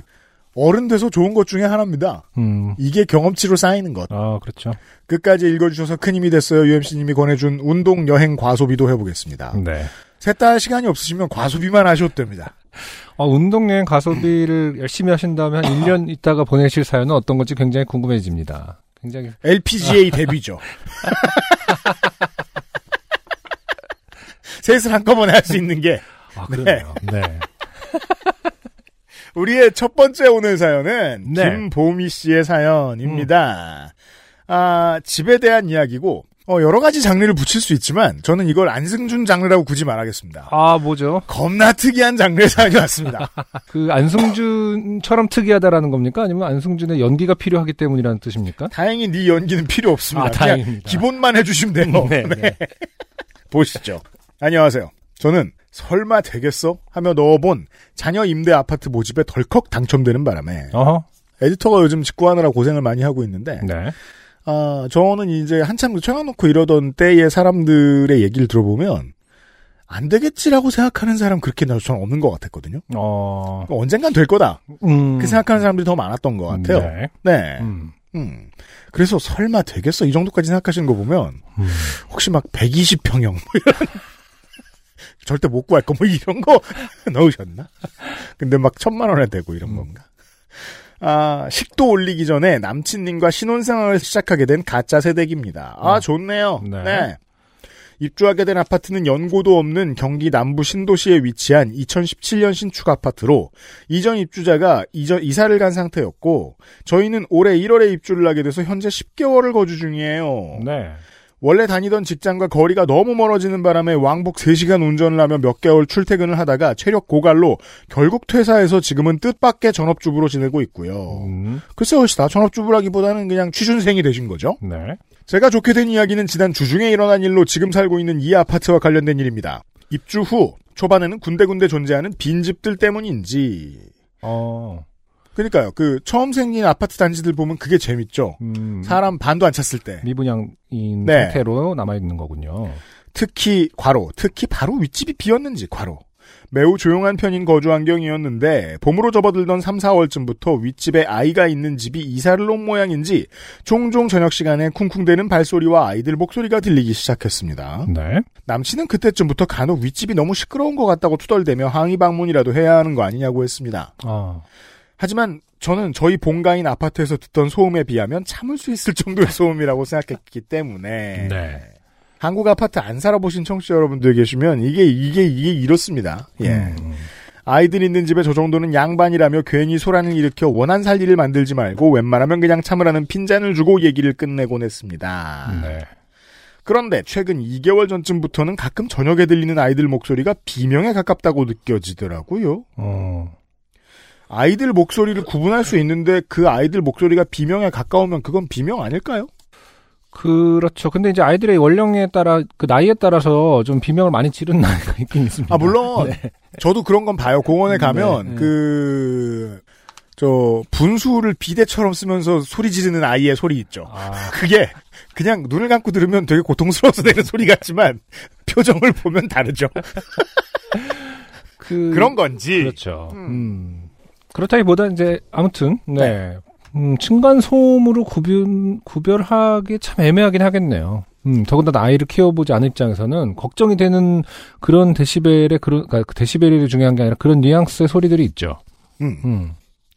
어른 돼서 좋은 것 중에 하나입니다. 음. 이게 경험치로 쌓이는 것. 아, 그렇죠. 끝까지 읽어주셔서 큰 힘이 됐어요. UMC님이 권해준 운동, 여행, 과소비도 해보겠습니다. 네. 셋다할 시간이 없으시면 과소비만 하셔도 됩니다. 어, 운동 여행 가소비를 열심히 하신 다음에 한 1년 있다가 보내실 사연은 어떤 건지 굉장히 궁금해집니다. 굉장히 LPGA 데뷔죠. 셋을 한꺼번에 할 수 있는 게 아, 그러네요. 네. 우리의 첫 번째 오늘 사연은 네. 김보미 씨의 사연입니다. 아, 집에 대한 이야기고 어, 여러 가지 장르를 붙일 수 있지만 저는 이걸 안승준 장르라고 굳이 말하겠습니다. 아, 뭐죠? 겁나 특이한 장르의 사연이 왔습니다. 그 안승준처럼 특이하다라는 겁니까? 아니면 안승준의 연기가 필요하기 때문이라는 뜻입니까? 다행히 네 연기는 필요 없습니다. 아, 다행입니다. 기본만 해주시면 돼요. 네, 네. 보시죠. 안녕하세요. 저는 설마 되겠어? 하며 넣어본 자녀 임대 아파트 모집에 덜컥 당첨되는 바람에 어허. 에디터가 요즘 직구하느라 고생을 많이 하고 있는데 네. 아, 저는 이제 한참 쳐놓고 이러던 때의 사람들의 얘기를 들어보면 안 되겠지라고 생각하는 사람 그렇게 나 저는 없는 것 같았거든요. 어. 언젠간 될 거다. 음. 그 생각하는 사람들이 더 많았던 것 같아요. 네. 네. 음. 음. 그래서 설마 되겠어? 이 정도까지 생각하시는 거 보면 음. 혹시 막 120평형 뭐 이런 절대 못 구할 거 뭐 이런 거 넣으셨나? 근데 막 천만 원에 되고 이런 음. 건가? 아, 식도 올리기 전에 남친님과 신혼생활을 시작하게 된 가짜 세대기입니다. 아, 어. 좋네요. 네. 네. 입주하게 된 아파트는 연고도 없는 경기 남부 신도시에 위치한 2017년 신축 아파트로 이전 입주자가 이전 이사를 간 상태였고 저희는 올해 1월에 입주를 하게 돼서 현재 10개월을 거주 중이에요. 네. 원래 다니던 직장과 거리가 너무 멀어지는 바람에 왕복 3시간 운전을 하며 몇 개월 출퇴근을 하다가 체력 고갈로 결국 퇴사해서 지금은 뜻밖의 전업주부로 지내고 있고요. 음, 글쎄 훨씬 전업주부라기보다는 그냥 취준생이 되신 거죠. 네. 제가 좋게 된 이야기는 지난 주중에 일어난 일로 지금 살고 있는 이 아파트와 관련된 일입니다. 입주 후 초반에는 군데군데 존재하는 빈집들 때문인지 어, 그러니까요. 그 처음 생긴 아파트 단지들 보면 그게 재밌죠. 음, 사람 반도 안 찼을 때. 미분양인 네. 상태로 남아 있는 거군요. 특히 과로, 특히 바로 윗집이 비었는지 과로. 매우 조용한 편인 거주 환경이었는데 봄으로 접어들던 3, 4월쯤부터 윗집에 아이가 있는 집이 이사를 온 모양인지 종종 저녁 시간에 쿵쿵대는 발소리와 아이들 목소리가 들리기 시작했습니다. 네. 남친은 그때쯤부터 간혹 윗집이 너무 시끄러운 것 같다고 투덜대며 항의 방문이라도 해야 하는 거 아니냐고 했습니다. 아, 하지만 저는 저희 본가인 아파트에서 듣던 소음에 비하면 참을 수 있을 정도의 소음이라고 생각했기 때문에 네. 한국 아파트 안 살아보신 청취자 여러분들 계시면 이게 이게 이게 이렇습니다. 예. 음, 아이들 있는 집에 저 정도는 양반이라며 괜히 소란을 일으켜 원한 살 일을 만들지 말고 웬만하면 그냥 참으라는 핀잔을 주고 얘기를 끝내곤 했습니다. 네. 그런데 최근 2개월 전쯤부터는 가끔 저녁에 들리는 아이들 목소리가 비명에 가깝다고 느껴지더라고요. 어, 아이들 목소리를 구분할 수 있는데 그 아이들 목소리가 비명에 가까우면 그건 비명 아닐까요? 그렇죠. 근데 이제 아이들의 연령에 따라 그 나이에 따라서 좀 비명을 많이 지른 나이가 있긴 있습니다. 아 물론 저도 그런 건 봐요. 공원에 가면 네, 네. 그. 저 분수를 비대처럼 쓰면서 소리 지르는 아이의 소리 있죠. 아, 그게 그냥 눈을 감고 들으면 되게 고통스러워서 내는 소리 같지만 표정을 보면 다르죠. 그 그런 건지. 그렇죠. 음. 그렇다기보다 이제 아무튼 네. 음, 층간 소음으로 구분 구별하기 참 애매하긴 하겠네요. 음, 더군다나 아이를 키워보지 않은 입장에서는 걱정이 되는 그런 데시벨의 그런 그러니까 그 데시벨이 중요한 게 아니라 그런 뉘앙스의 소리들이 있죠. 음. 음.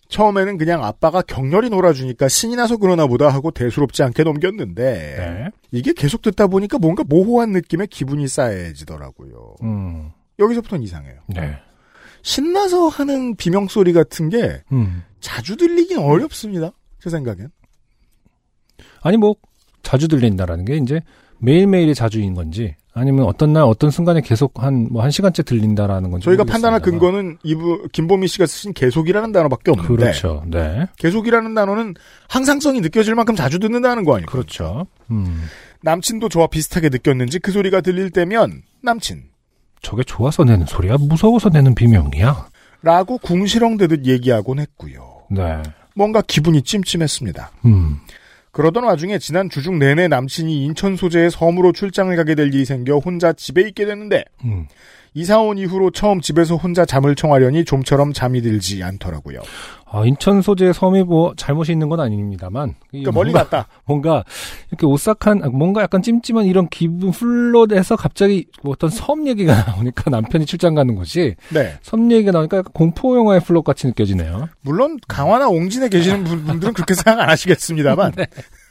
처음에는 그냥 아빠가 격렬히 놀아주니까 신이 나서 그러나 보다 하고 대수롭지 않게 넘겼는데 네. 이게 계속 듣다 보니까 뭔가 모호한 느낌의 기분이 쌓여지더라고요. 음. 여기서부터는 이상해요. 네. 신나서 하는 비명 소리 같은 게 음. 자주 들리긴 어렵습니다. 제 생각엔. 아니 뭐 자주 들린다라는 게 이제 매일매일이 자주인 건지 아니면 어떤 날 어떤 순간에 계속 한 뭐 한 시간째 들린다라는 건지 저희가. 판단할 근거는 이부 김보미 씨가 쓰신 계속이라는 단어밖에 없는데 그렇죠. 네. 계속이라는 단어는 항상성이 느껴질 만큼 자주 듣는다는 거 아니에요. 그렇죠. 음. 남친도 저와 비슷하게 느꼈는지 그 소리가 들릴 때면 남친 저게 좋아서 내는 소리야? 무서워서 내는 비명이야? 라고 궁시렁대듯 얘기하곤 했고요. 네. 뭔가 기분이 찜찜했습니다. 음. 그러던 와중에 지난 주중 내내 남친이 인천 소재의 섬으로 출장을 가게 될 일이 생겨 혼자 집에 있게 됐는데 음. 이사 온 이후로 처음 집에서 혼자 잠을 청하려니 좀처럼 잠이 들지 않더라고요. 아, 인천 소재의 섬이 뭐 잘못이 있는 건 아닙니다만. 그러니까 멀리 뭔가, 갔다. 뭔가 이렇게 오싹한, 아, 뭔가 약간 찜찜한 이런 기분 플롯에서 갑자기 뭐 어떤 섬 얘기가 나오니까 남편이 출장 가는 곳이 네. 섬 얘기가 나오니까 약간 공포 영화의 플롯 같이 느껴지네요. 물론 강화나 옹진에 계시는 분- 분들은 그렇게 생각 안 하시겠습니다만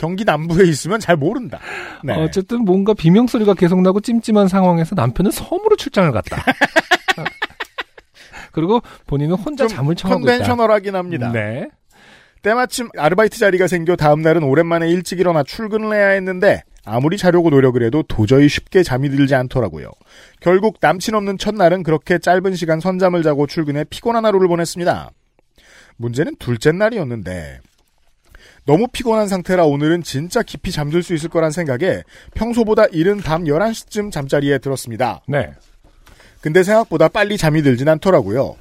경기 남부에 있으면 잘 모른다. 네. 어쨌든 뭔가 비명 소리가 계속 나고 찜찜한 상황에서 남편은 섬으로 출장을 갔다. 그리고 본인은 혼자 좀 잠을 청하고 있다. 컨벤셔널하긴 합니다. 네. 때마침 아르바이트 자리가 생겨 다음 날은 오랜만에 일찍 일어나 출근을 해야 했는데 아무리 자려고 노력을 해도 도저히 쉽게 잠이 들지 않더라고요. 결국 남친 없는 첫날은 그렇게 짧은 시간 선잠을 자고 출근해 피곤한 하루를 보냈습니다. 문제는 둘째 날이었는데 너무 피곤한 상태라 오늘은 진짜 깊이 잠들 수 있을 거란 생각에 평소보다 이른 밤 11시쯤 잠자리에 들었습니다. 네. 근데 생각보다 빨리 잠이 들진 않더라고요.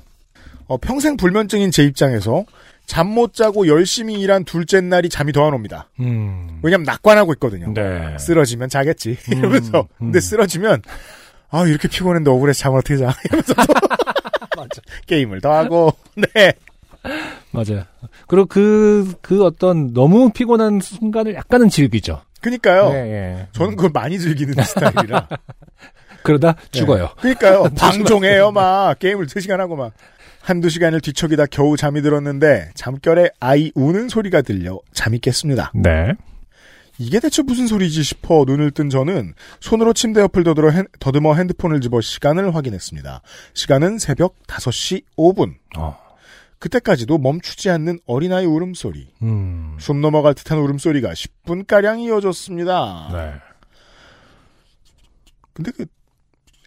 어, 평생 불면증인 제 입장에서 잠 못 자고 열심히 일한 둘째 날이 잠이 더 안 옵니다. 음. 왜냐면 낙관하고 있거든요. 네. 쓰러지면 자겠지. 이러면서. 음. 근데 쓰러지면, 아, 이렇게 피곤했는데 억울해서 잠을 어떻게 자. 이러면서 또 게임을 더 하고, 네. 맞아요. 그리고 그, 그 어떤 너무 피곤한 순간을 약간은 즐기죠. 그니까요. 예, 예. 저는 그걸 많이 즐기는 스타일이라. 그러다 죽어요. 그니까요. 방종해요, 막. 게임을 3시간 하고 막. 한두 시간을 뒤척이다 겨우 잠이 들었는데, 잠결에 아이 우는 소리가 들려 잠이 깼습니다. 네. 이게 대체 무슨 소리지 싶어 눈을 뜬 저는 손으로 침대 옆을 더듬어, 핸, 더듬어 핸드폰을 집어 시간을 확인했습니다. 시간은 새벽 5시 5분. 어. 그때까지도 멈추지 않는 어린아이 울음소리. 음. 숨 넘어갈 듯한 울음소리가 10분가량 이어졌습니다. 네. 근데 그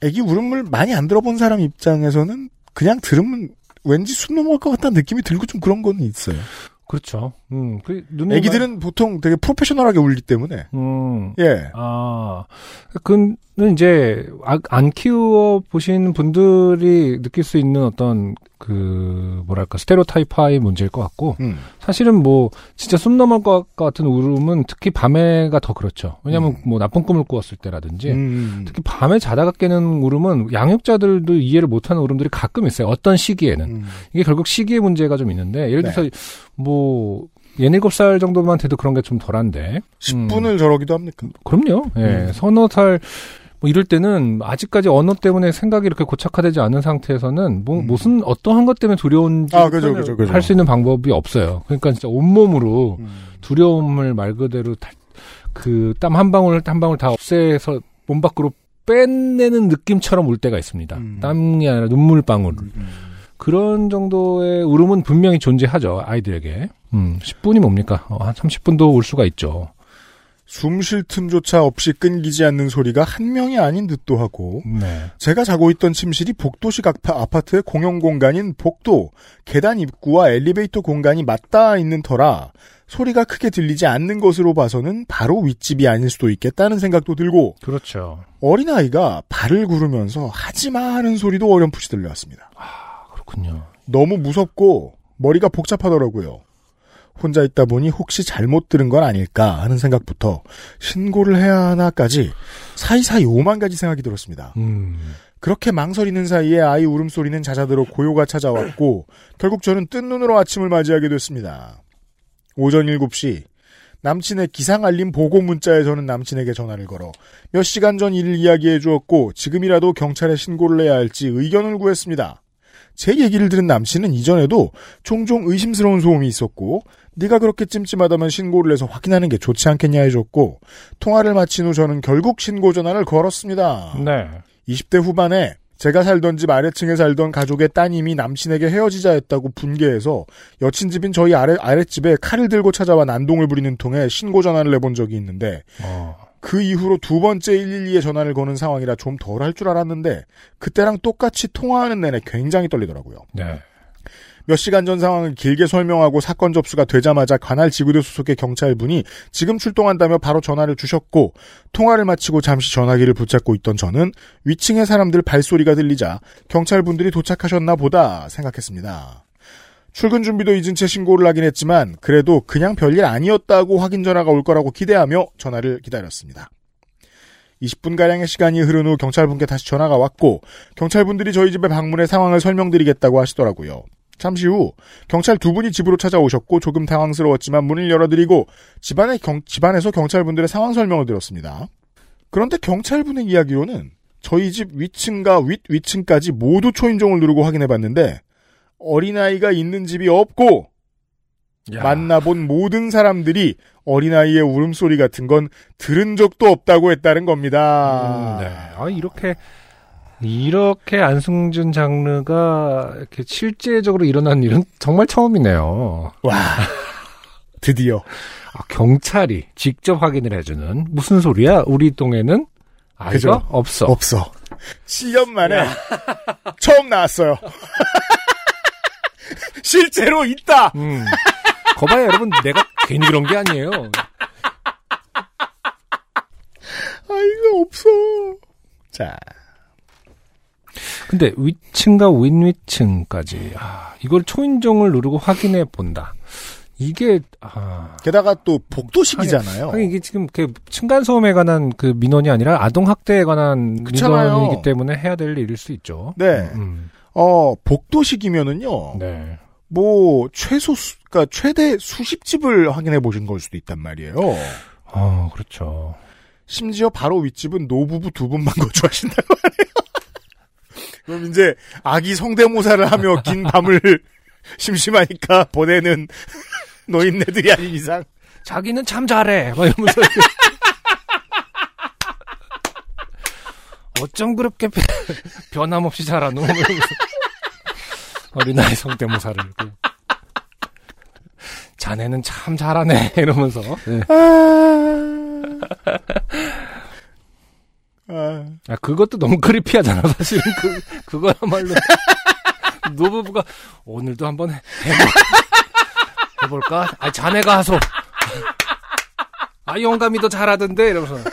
애기 울음을 많이 안 들어본 사람 입장에서는 그냥 들으면 왠지 숨 넘어갈 것 같다는 느낌이 들고 좀 그런 건 있어요. 그렇죠. 음. 그 애기들은 보통 되게 프로페셔널하게 울기 때문에. 음. 예. 아, 그는 이제 아- 안 키워 보신 분들이 느낄 수 있는 어떤 그 뭐랄까 스테레오타이파의 문제일 것 같고 음. 사실은 뭐 진짜 숨 넘을 것 같은 울음은 특히 밤에가 더 그렇죠. 왜냐하면 음. 뭐 나쁜 꿈을 꾸었을 때라든지 음. 특히 밤에 자다가 깨는 울음은 양육자들도 이해를 못하는 울음들이 가끔 있어요. 어떤 시기에는 음. 이게 결국 시기의 문제가 좀 있는데 예를 들어서 뭐 예닐곱 살 정도만 돼도 그런 게 좀 덜한데 10분을 저러기도 합니까? 그럼요. 예. 음. 서너 살, 뭐 이럴 때는 아직까지 언어 때문에 생각이 이렇게 고착화되지 않은 상태에서는 뭐 음. 무슨 어떤 것 때문에 두려운지 아, 그죠, 그죠, 그죠. 할수 있는 방법이 없어요. 그러니까 진짜 온몸으로 음. 두려움을 말 그대로 그 땀 한 방울 한 방울 다 없애서 몸 밖으로 빼내는 느낌처럼 울 때가 있습니다. 음. 땀이 아니라 눈물 방울. 그런 정도의 울음은 분명히 존재하죠 아이들에게. 음, 10분이 뭡니까? 어, 한 30분도 울 수가 있죠. 숨 쉴 틈조차 없이 끊기지 않는 소리가 한 명이 아닌 듯도 하고 네. 제가 자고 있던 침실이 복도식 아파- 아파트의 공용 공간인 복도 계단 입구와 엘리베이터 공간이 맞닿아 있는 터라 소리가 크게 들리지 않는 것으로 봐서는 바로 윗집이 아닐 수도 있겠다는 생각도 들고 그렇죠. 어린아이가 발을 구르면서 하지마 하는 소리도 어렴풋이 들려왔습니다. 그렇군요. 너무 무섭고 머리가 복잡하더라고요. 혼자 있다 보니 혹시 잘못 들은 건 아닐까 하는 생각부터 신고를 해야 하나까지 사이사이 오만 가지 생각이 들었습니다. 음. 그렇게 망설이는 사이에 아이 울음소리는 잦아들어 고요가 찾아왔고 결국 저는 뜬 눈으로 아침을 맞이하게 됐습니다. 오전 7시 남친의 기상 알림 보고 문자에 저는 남친에게 전화를 걸어 몇 시간 전 일을 이야기해 주었고 지금이라도 경찰에 신고를 해야 할지 의견을 구했습니다. 제 얘기를 들은 남친은 이전에도 종종 의심스러운 소음이 있었고 네가 그렇게 찜찜하다면 신고를 해서 확인하는 게 좋지 않겠냐 해줬고 통화를 마친 후 저는 결국 신고 전화를 걸었습니다. 네. 20대 후반에 제가 살던 집 아래층에 살던 가족의 따님이 남친에게 헤어지자 했다고 분개해서 여친 집인 저희 아래, 아랫집에 칼을 들고 찾아와 난동을 부리는 통에 신고 전화를 해본 적이 있는데 어. 그 이후로 두 번째 112에 전화를 거는 상황이라 좀 덜 할 줄 알았는데 그때랑 똑같이 통화하는 내내 굉장히 떨리더라고요. 네. 몇 시간 전 상황을 길게 설명하고 사건 접수가 되자마자 관할 지구대 소속의 경찰분이 지금 출동한다며 바로 전화를 주셨고 통화를 마치고 잠시 전화기를 붙잡고 있던 저는 위층의 사람들 발소리가 들리자 경찰분들이 도착하셨나 보다 생각했습니다. 출근 준비도 잊은 채 신고를 하긴 했지만 그래도 그냥 별일 아니었다고 확인 전화가 올 거라고 기대하며 전화를 기다렸습니다. 20분가량의 시간이 흐른 후 경찰분께 다시 전화가 왔고 경찰분들이 저희 집에 방문해 상황을 설명드리겠다고 하시더라고요. 잠시 후 경찰 두 분이 집으로 찾아오셨고 조금 당황스러웠지만 문을 열어드리고 집안에 경, 집안에서 경찰분들의 상황 설명을 들었습니다. 그런데 경찰분의 이야기로는 저희 집 위층과 윗 위층까지 모두 초인종을 누르고 확인해봤는데 어린아이가 있는 집이 없고 야. 만나본 모든 사람들이 어린아이의 울음소리 같은 건 들은 적도 없다고 했다는 겁니다. 음, 네. 아, 이렇게, 이렇게 안승준 장르가 이렇게 실제적으로 일어난 일은 정말 처음이네요. 와 드디어 아, 경찰이 직접 확인을 해주는 무슨 소리야? 우리 동에는 아이가 그죠. 없어. 없어. 7년 만에 처음 나왔어요. 실제로 있다. 음. 거봐요, 여러분. 내가 괜히 그런 게 아니에요. 아이가 없어. 자, 근데 위층과 윈위층까지 아, 이걸 초인종을 누르고 확인해 본다. 이게 아, 게다가 또 복도식이잖아요. 하긴 이게 지금 그 층간 소음에 관한 그 민원이 아니라 아동 학대에 관한 그렇잖아요. 민원이기 때문에 해야 될 일일 수 있죠. 네. 음, 어, 복도식이면은요. 네. 뭐 최소 수, 그러니까 최대 수십 집을 확인해 보신 걸 수도 있단 말이에요. 어, 그렇죠. 심지어 바로 윗집은 노부부 두 분만 거주하신다고 하네요. 그럼 이제 아기 성대모사를 하며 긴 밤을 심심하니까 보내는 노인네들이 아닌 이상 자기는 참 잘해. 막 이러면서. 이렇게. 어쩜 그렇게 변- 변함없이 이러면서. 어린아이 성대모사를. 자네는 참 잘하네. 이러면서. 네. 아, 아, 그것도 너무 크리피하잖아, 사실은. 그, 그거야말로. 노부부가, 오늘도 한번 해, 해볼 까? 아, 자네가 하소. 아, 영감이 더 잘하던데? 이러면서.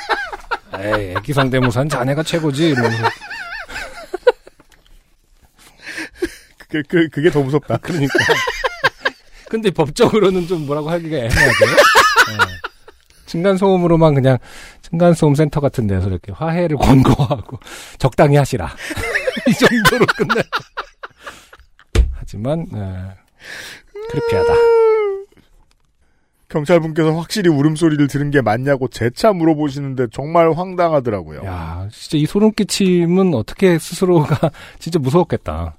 에이, 애기 성대모사는 자네가 최고지? 이러면서. 그, 그, 그게 더 무섭다. 그러니까. 근데 법적으로는 좀 뭐라고 하기가 애매하죠. 네. 층간소음으로만 그냥 층간소음 센터 같은 데서 이렇게 화해를 권고하고 적당히 하시라. 이 정도로 끝내. 하지만 네. 크리피하다. 경찰분께서 확실히 울음소리를 들은 게 맞냐고 재차 물어보시는데 정말 황당하더라고요. 야, 진짜 이 소름 끼침은 어떻게 스스로가 진짜 무서웠겠다.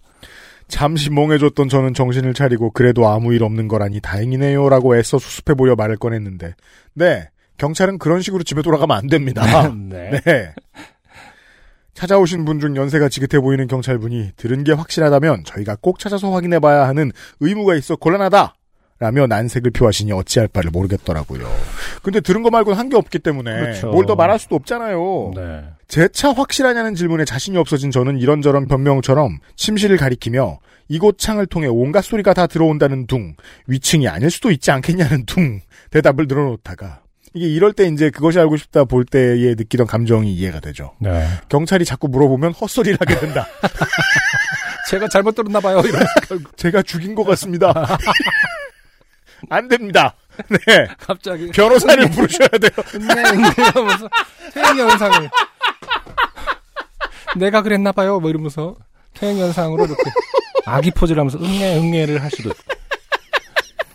잠시 멍해졌던 저는 정신을 차리고 그래도 아무 일 없는 거라니 다행이네요 라고 애써 수습해 보려 말을 꺼냈는데 네 경찰은 그런 식으로 집에 돌아가면 안 됩니다. 네. 네. 찾아오신 분 중 연세가 지긋해 보이는 경찰분이 들은 게 확실하다면 저희가 꼭 찾아서 확인해봐야 하는 의무가 있어 곤란하다. 라며 난색을 표하시니 어찌할 바를 모르겠더라고요. 근데 들은 거 말고는 한 게 없기 때문에 그렇죠. 뭘더 말할 수도 없잖아요. 네. 재차 확실하냐는 질문에 자신이 없어진 저는 이런저런 변명처럼 침실을 가리키며 이곳 창을 통해 온갖 소리가 다 들어온다는 둥, 위층이 아닐 수도 있지 않겠냐는 둥 대답을 늘어놓다가 이게 이럴 때 이제 그것이 알고 싶다 볼 때에 느끼던 감정이 이해가 되죠. 네. 경찰이 자꾸 물어보면 헛소리를 하게 된다. 제가 잘못 들었나 봐요. 제가 죽인 것 같습니다. 안 됩니다. 네. 갑자기 변호사를 부르셔야 돼요. 은네 은네 하면서 퇴행 현상을 내가 그랬나 봐요 뭐 이러면서 퇴행 현상으로 이렇게 아기 포즈를 하면서 응애 응애를 할 수도 있고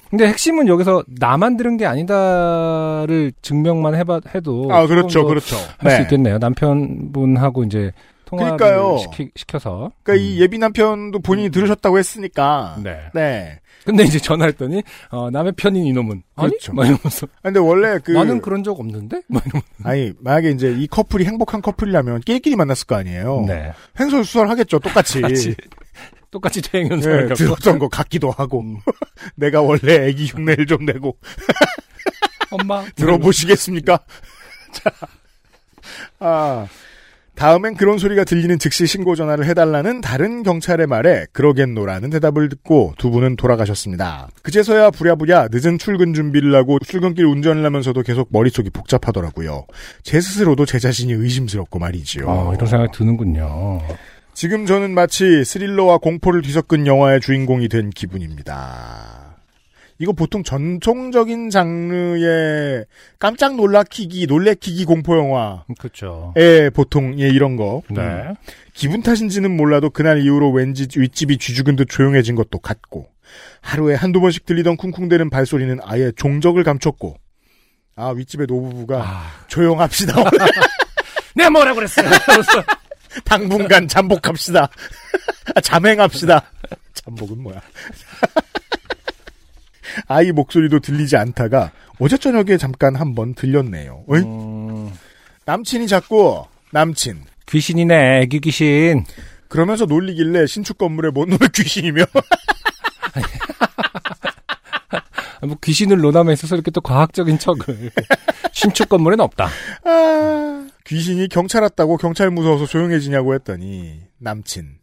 근데 핵심은 여기서 나만 들은 게 아니다를 증명만 해봐 해도 아, 그렇죠, 그렇죠. 할수 네. 있겠네요 남편분하고 이제 통화를. 시키, 시켜서 그러니까 이 예비 남편도 본인이 들으셨다고 했으니까. 네 네. 근데 이제 전화했더니 어, 남의 편인 이놈은 아니 그렇죠. 막 이러면서 아, 근데 원래 그 나는 그런 적 없는데 막 이러면서 아니 만약에 이제 이 커플이 행복한 커플이라면 끼리끼리 만났을 거 아니에요. 네 횡설수설 하겠죠. 똑같이. 같이 똑같이 퇴행 현상을 예, 겪고 들었던 것 같기도 하고 음. 내가 원래 애기 흉내를 좀 내고 엄마 들어보시겠습니까? 자, 아 다음엔 그런 소리가 들리는 즉시 신고 전화를 해달라는 다른 경찰의 말에 그러겠노라는 대답을 듣고 두 분은 돌아가셨습니다. 그제서야 부랴부랴 늦은 출근 준비를 하고 출근길 운전을 하면서도 계속 머릿속이 복잡하더라고요. 제 스스로도 제 자신이 의심스럽고 말이지요. 어, 이런 생각이 드는군요. 지금 저는 마치 스릴러와 공포를 뒤섞은 영화의 주인공이 된 기분입니다. 이거 보통 전통적인 장르의 깜짝 놀라키기, 놀래키기 공포 영화에 그렇죠. 보통 예, 이런 거. 네. 음, 기분 탓인지는 몰라도 그날 이후로 왠지 윗집이 쥐죽은 듯 조용해진 것도 같고 하루에 한두 번씩 들리던 쿵쿵대는 발소리는 아예 종적을 감췄고 아 윗집의 노부부가 아, 조용합시다. 내가 뭐라 그랬어요? 당분간 잠복합시다. 아, 잠행합시다. 잠복은 뭐야? 아이 목소리도 들리지 않다가 어제 저녁에 잠깐 한번 들렸네요. 음, 남친이 자꾸 남친 귀신이네, 애기 귀신. 그러면서 놀리길래 신축 건물에 뭔 놈의 귀신이며 아, 뭐 귀신을 있어서 이렇게 또 과학적인 척을. 신축 건물엔 없다. 아, 귀신이 경찰 왔다고 경찰 무서워서 조용해지냐고 했더니 남친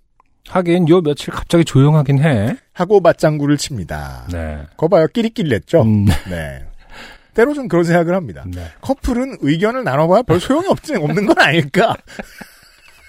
하긴 요 며칠 갑자기 조용하긴 해. 하고 맞장구를 칩니다. 네. 거 봐요 끼리끼리 냈죠. 음, 네. 때로 좀 그런 생각을 합니다. 네. 커플은 의견을 나눠봐야 별 소용이 없지, 없는 건 아닐까?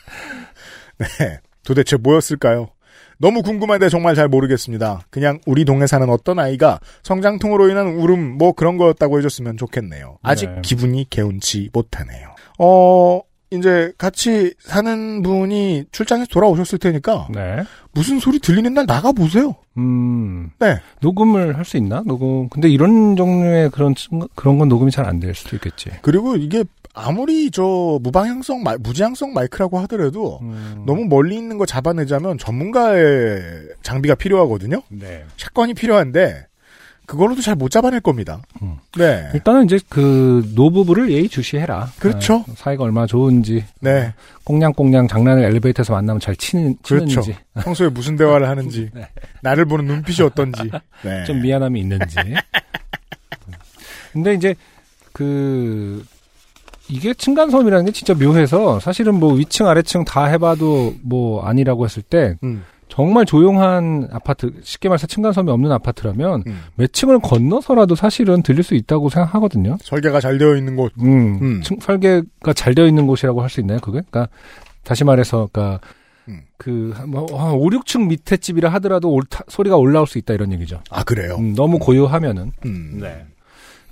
네. 도대체 뭐였을까요? 너무 궁금한데 정말 잘 모르겠습니다. 그냥 우리 동네 사는 어떤 아이가 성장통으로 인한 울음 뭐 그런 거였다고 해줬으면 좋겠네요. 아직 네. 기분이 개운치 못하네요. 어, 이제 같이 사는 분이 출장에서 돌아오셨을 테니까 네. 무슨 소리 들리는 날 나가 보세요. 음, 네. 녹음을 할 수 있나? 녹음. 근데 이런 종류의 그런, 그런 건 녹음이 잘 안 될 수도 있겠지. 그리고 이게 아무리 저 무방향성, 마- 무지향성 마이크라고 하더라도 음, 너무 멀리 있는 거 잡아내자면 전문가의 장비가 필요하거든요. 네. 샷건이 필요한데 그걸로도 잘 못 잡아낼 겁니다. 음. 네. 일단은 이제 그 노부부를 예의주시해라. 그렇죠. 어, 사이가 얼마나 좋은지. 네. 꽁냥꽁냥 장난을 엘리베이터에서 만나면 잘 치는, 치는지. 그렇죠. 평소에 무슨 대화를 하는지, 네. 나를 보는 눈빛이 어떤지. 네. 좀 미안함이 있는지. 근데 이제 그 이게 층간소음이라는 게 진짜 묘해서 사실은 뭐 위층 아래층 다 해봐도 뭐 아니라고 했을 때 음, 정말 조용한 아파트 쉽게 말해서 층간소음이 없는 아파트라면 음. 몇 층을 건너서라도 사실은 들릴 수 있다고 생각하거든요. 설계가 잘 되어 있는 곳. 음, 음. 층- 설계가 잘 되어 있는 곳이라고 할 수 있나요? 그게? 그러니까 다시 말해서 그러니까 음. 그, 뭐, 한 5, 6층 밑에 집이라 하더라도 올- 타- 소리가 올라올 수 있다 이런 얘기죠. 아, 그래요? 음, 너무 고요하면은. 음. 네.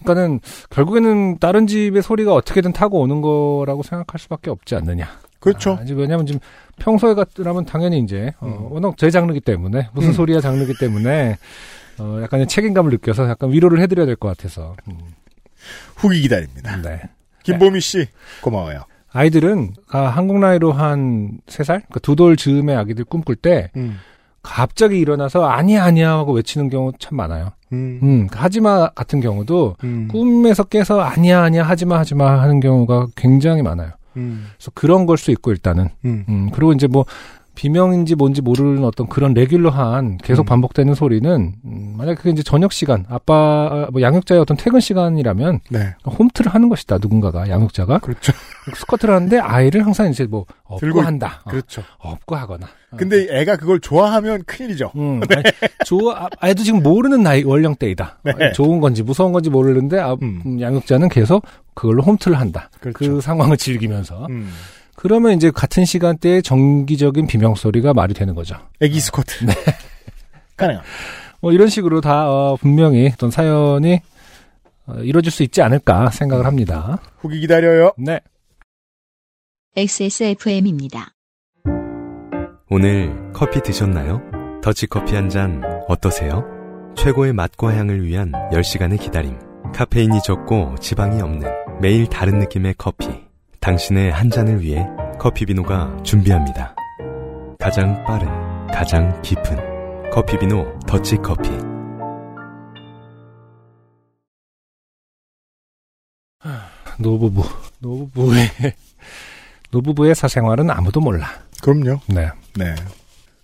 그러니까는 결국에는 다른 집의 소리가 어떻게든 타고 오는 거라고 생각할 수밖에 없지 않느냐. 그렇죠. 아, 이제 왜냐하면 지금 평소에 같으면 당연히 이제 어, 음. 워낙 제 장르기 때문에 무슨 음. 소리야 장르기 때문에 어, 약간의 책임감을 느껴서 약간 위로를 해드려야 될 것 같아서. 음, 후기 기다립니다. 네. 김보미 씨, 고마워요. 아이들은 아, 한국 나이로 한세 살, 그러니까 두돌 즈음의 아기들 꿈꿀 때 음. 갑자기 일어나서 아니야 아니야 하고 외치는 경우 참 많아요. 음. 음, 하지마 같은 경우도 음. 꿈에서 깨서 아니야 아니야 하지마 하지마 하는 경우가 굉장히 많아요. 음. 그래서 그런 걸 수 있고 일단은 음. 음 그리고 이제 뭐 비명인지 뭔지 모르는 어떤 그런 레귤러한 계속 음. 반복되는 소리는 음, 만약 그게 이제 저녁 시간 아빠 뭐 양육자의 어떤 퇴근 시간이라면 네. 홈트를 하는 것이다 누군가가 양육자가 그렇죠. 스쿼트를 하는데 아이를 항상 이제 뭐 업고 들고 한다 어, 그렇죠. 업고 하거나 근데 애가 그걸 좋아하면 큰일이죠. 음, 아니, 좋아, 아, 아이도 지금 모르는 나이, 연령대이다. 네. 어, 좋은 건지 무서운 건지 모르는데, 아, 음. 음, 양육자는 계속 그걸로 홈트를 한다. 그 그렇죠. 상황을 즐기면서. 음. 그러면 이제 같은 시간대에 정기적인 비명 소리가 말이 되는 거죠. 애기 스쿼트. 네. 가능합니다. 뭐 이런 식으로 다, 어, 분명히 어떤 사연이 어, 이루어질 수 있지 않을까 생각을 합니다. 후기 기다려요. 네. XSFM입니다. 오늘 커피 드셨나요? 더치커피 한 잔 어떠세요? 최고의 맛과 향을 위한 10시간의 기다림. 카페인이 적고 지방이 없는 매일 다른 느낌의 커피. 당신의 한 잔을 위해 커피비노가 준비합니다. 가장 빠른, 가장 깊은 커피비노 더치커피. 노부부. 노부부의, 노부부의 사생활은 아무도 몰라. 그럼요. 네. 네.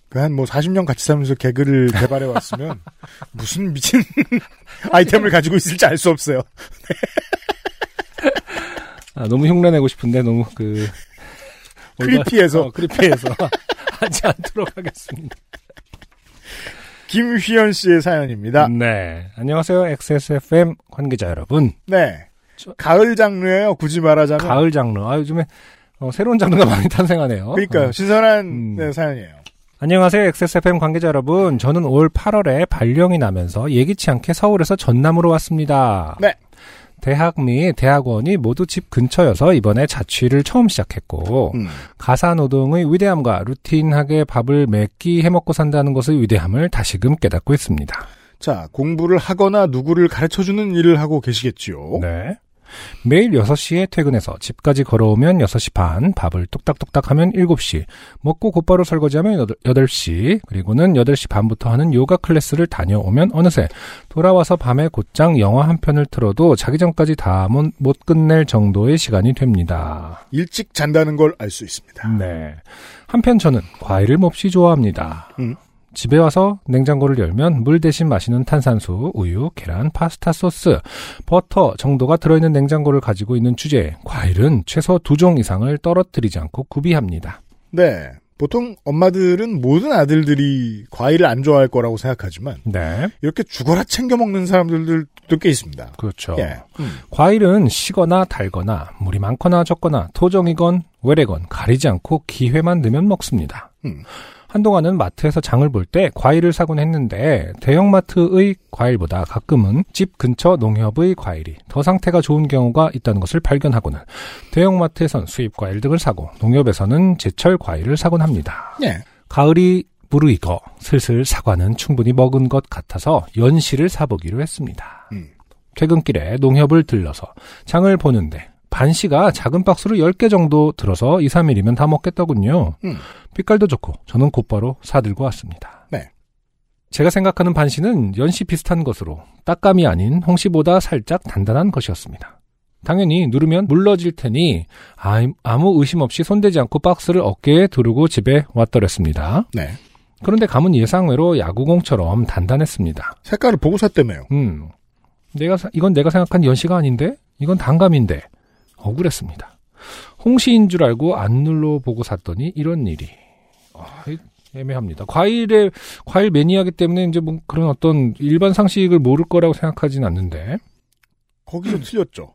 그한뭐 40년 같이 살면서 개그를 개발해 왔으면 무슨 미친 아이템을 가지고 있을지 알 수 없어요. 아, 너무 흉내내고 싶은데 너무 그 크리피해서. 어, 크리피해서 하지 않도록 하겠습니다. 김휘연 씨의 사연입니다. 네, 안녕하세요 XSFM 관계자 여러분. 네. 저- 가을 장르예요. 굳이 말하자면. 가을 장르. 아 요즘에 어, 새로운 장르가 많이 탄생하네요. 그러니까요. 어. 신선한 음. 네, 사연이에요. 안녕하세요 XSFM 관계자 여러분. 저는 올 8월에 발령이 나면서 예기치 않게 서울에서 전남으로 왔습니다. 네. 대학 및 대학원이 모두 집 근처여서 이번에 자취를 처음 시작했고 음. 가사 노동의 위대함과 routine하게 밥을 매끼 해먹고 산다는 것의 위대함을 다시금 깨닫고 있습니다. 자, 공부를 하거나 누구를 가르쳐주는 일을 하고 계시겠지요. 네. 매일 6시에 퇴근해서 집까지 걸어오면 6시 반, 밥을 뚝딱뚝딱 하면 7시, 먹고 곧바로 설거지하면 8시, 그리고는 8시 반부터 하는 요가 클래스를 다녀오면 어느새 돌아와서 밤에 곧장 영화 한 편을 틀어도 자기 전까지 다 못 끝낼 정도의 시간이 됩니다. 일찍 잔다는 걸 알 수 있습니다. 네. 한편 저는 과일을 몹시 좋아합니다. 음. 집에 와서 냉장고를 열면 물 대신 마시는 탄산수, 우유, 계란, 파스타 소스, 버터 정도가 들어있는 냉장고를 가지고 있는 주제에 과일은 최소 두 종 이상을 떨어뜨리지 않고 구비합니다. 네. 보통 엄마들은 모든 아들들이 과일을 안 좋아할 거라고 생각하지만 네. 이렇게 죽어라 챙겨 먹는 사람들도 꽤 있습니다. 그렇죠. 예. 음. 과일은 시거나 달거나 물이 많거나 적거나 토종이건 외래건 가리지 않고 기회만 되면 먹습니다. 음. 한동안은 마트에서 장을 볼 때 과일을 사곤 했는데 대형마트의 과일보다 가끔은 집 근처 농협의 과일이 더 상태가 좋은 경우가 있다는 것을 발견하고는 대형마트에선 수입 과일 등을 사고 농협에서는 제철 과일을 사곤 합니다. 예. 가을이 무르익어 슬슬 사과는 충분히 먹은 것 같아서 연시를 사보기로 했습니다. 음. 퇴근길에 농협을 들러서 장을 보는데 반씨가 작은 박스로 10개 정도 들어서 2, 3일이면 다 먹겠더군요. 음. 빛깔도 좋고 저는 곧바로 사들고 왔습니다. 네. 제가 생각하는 반시는 연시 비슷한 것으로 딱감이 아닌 홍시보다 살짝 단단한 것이었습니다. 당연히 누르면 물러질 테니 아, 아무 의심 없이 손대지 않고 박스를 어깨에 두르고 집에 왔더랬습니다. 네. 그런데 감은 예상외로 야구공처럼 단단했습니다. 색깔을 보고 샀다며요. 음, 내가 사- 이건 내가 생각한 연시가 아닌데 이건 단감인데 억울했습니다. 홍시인 줄 알고 안 눌러보고 샀더니 이런 일이 아, 이- 애매합니다. 과일에 과일 매니아기 때문에 이제 뭐 그런 어떤 일반 상식을 모를 거라고 생각하진 않는데 거기서 틀렸죠.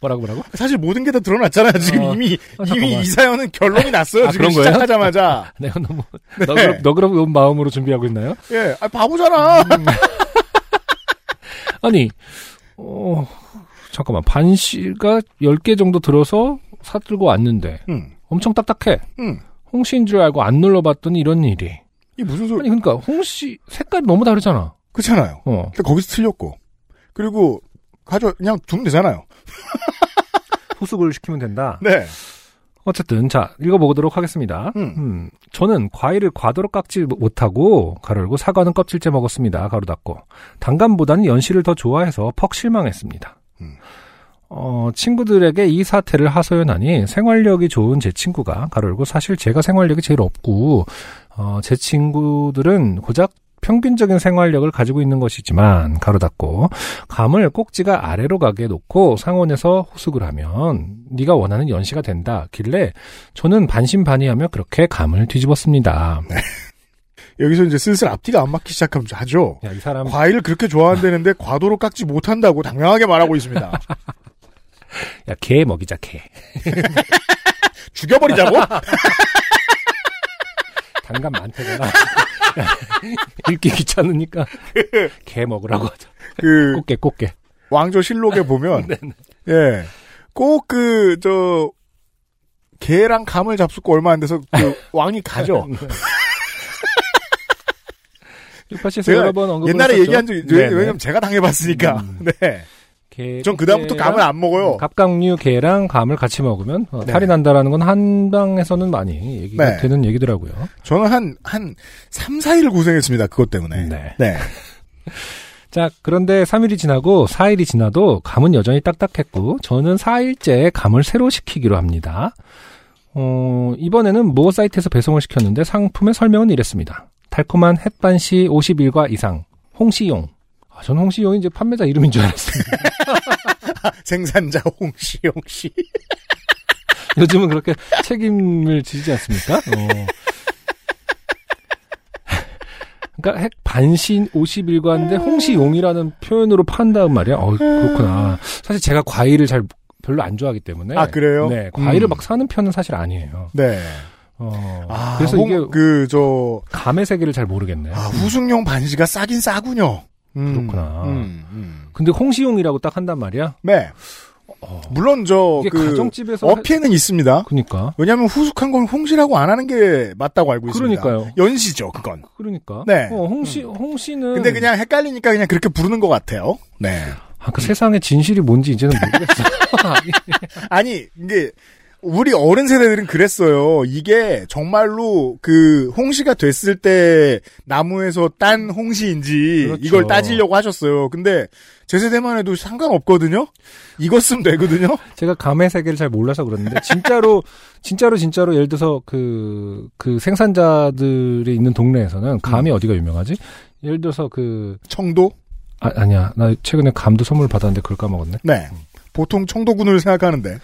뭐라고 뭐라고? 사실 모든 게 다 드러났잖아요. 지금 어. 이미 아, 이미. 이 사연은 결론이 났어요. 아, 지금? 시작하자마자. 내가 너무 네. 너그럽, 너그러운 마음으로 준비하고 있나요? 예, 아, 바보잖아. 아니, 어, 잠깐만. 반씨가 10개 정도 들어서 사들고 왔는데, 음, 엄청 딱딱해. 음. 홍시인 줄 알고 안 눌러봤더니 이런 일이. 이 무슨 소리? 아니, 그러니까, 홍시, 색깔이 너무 다르잖아. 그렇잖아요. 어. 근데 거기서 틀렸고. 그리고 가져 그냥 두면 되잖아요. 후숙을 시키면 된다. 네. 어쨌든, 자, 읽어보도록 하겠습니다. 음. 음, 저는 과일을 과도로 깎지 못하고, 가로 열고, 사과는 껍질째 먹었습니다. 가로 닫고. 단감보다는 연시를 더 좋아해서 퍽 실망했습니다. 음. 어, 친구들에게 이 사태를 하소연하니 생활력이 좋은 제 친구가 가로 열고 사실 제가 생활력이 제일 없고 어, 제 친구들은 고작 평균적인 생활력을 가지고 있는 것이지만 가로 닫고 감을 꼭지가 아래로 가게 놓고 상온에서 후숙을 하면 네가 원하는 연시가 된다 길래 저는 반신반의하며 그렇게 감을 뒤집었습니다. 여기서 이제 슬슬 앞뒤가 안 맞기 시작하면 하죠. 야, 이 사람 과일을 그렇게 좋아한다는데 과도로 깎지 못한다고 당당하게 말하고 있습니다. 야, 개 먹이자 개. 죽여버리자고? 단감 많대잖아. 읽기 귀찮으니까 개 먹으라고 하자. 그 꽃게 꽃게. 왕조 실록에 보면 네, 예. 꼭 그 저 개랑 감을 잡수고 얼마 안 돼서 그 왕이 가죠. 유파시에서 제가 여러 번 언급을 옛날에 했었죠. 얘기한 적이 네네. 왜냐면 제가 당해봤으니까. 음. 네. 개, 전 그다음부터 감을 안 먹어요. 갑각류 개랑 감을 같이 먹으면 어, 네. 탈이 난다라는 건 한방에서는 많이 얘기가 네. 되는 얘기더라고요. 저는 한, 한 3, 4일을 고생했습니다. 그것 때문에. 네. 네. 자, 그런데 3일이 지나고 4일이 지나도 감은 여전히 딱딱했고 저는 4일째 감을 새로 시키기로 합니다. 어, 이번에는 모 사이트에서 배송을 시켰는데 상품의 설명은 이랬습니다. 달콤한 햇반시 50일과 이상 홍시용. 아, 전 홍시용이 이제 판매자 이름인 줄 알았어요. 생산자 홍씨, 홍씨. 요즘은 그렇게 책임을 지지 않습니까? 어. 그러니까 핵 반신 50일과인데 홍시용이라는 표현으로 판다는 말이야. 어, 그렇구나. 사실 제가 과일을 잘 별로 안 좋아하기 때문에. 아, 그래요? 네, 과일을 음. 막 사는 편은 사실 아니에요. 네. 어, 아, 그래서 홍- 이게 그, 저, 감의 세계를 잘 모르겠네. 아, 후숙용 반지가 싸긴 싸군요. 음, 그렇구나. 음, 음. 근데 홍시용이라고 딱 한단 말이야. 네. 물론 저, 이게 그, 가정집에서 어폐는 있습니다. 그러니까. 왜냐하면 후숙한 건 홍시라고 안 하는 게 맞다고 알고 있습니다. 그러니까요. 연시죠, 그건. 그러니까. 네. 어, 홍시 홍시는 근데 그냥 헷갈리니까 그냥 그렇게 부르는 것 같아요. 네. 아, 그 세상의 진실이 뭔지 이제는 모르겠어. 아니, 이게, 우리 어른 세대들은 그랬어요. 이게 정말로 그 홍시가 됐을 때 나무에서 딴 홍시인지 그렇죠. 이걸 따지려고 하셨어요. 근데 제 세대만 해도 상관없거든요? 이것 쓰면 되거든요? 제가 감의 세계를 잘 몰라서 그러는데 진짜로 진짜로 진짜로 예를 들어서 그그 생산자들이 있는 동네에서는 감이 어디가 유명하지? 예를 들어서 그 청도? 아, 아니야 나 최근에 감도 선물 받았는데 그걸 까먹었네. 네. 보통 청도군을 생각하는데.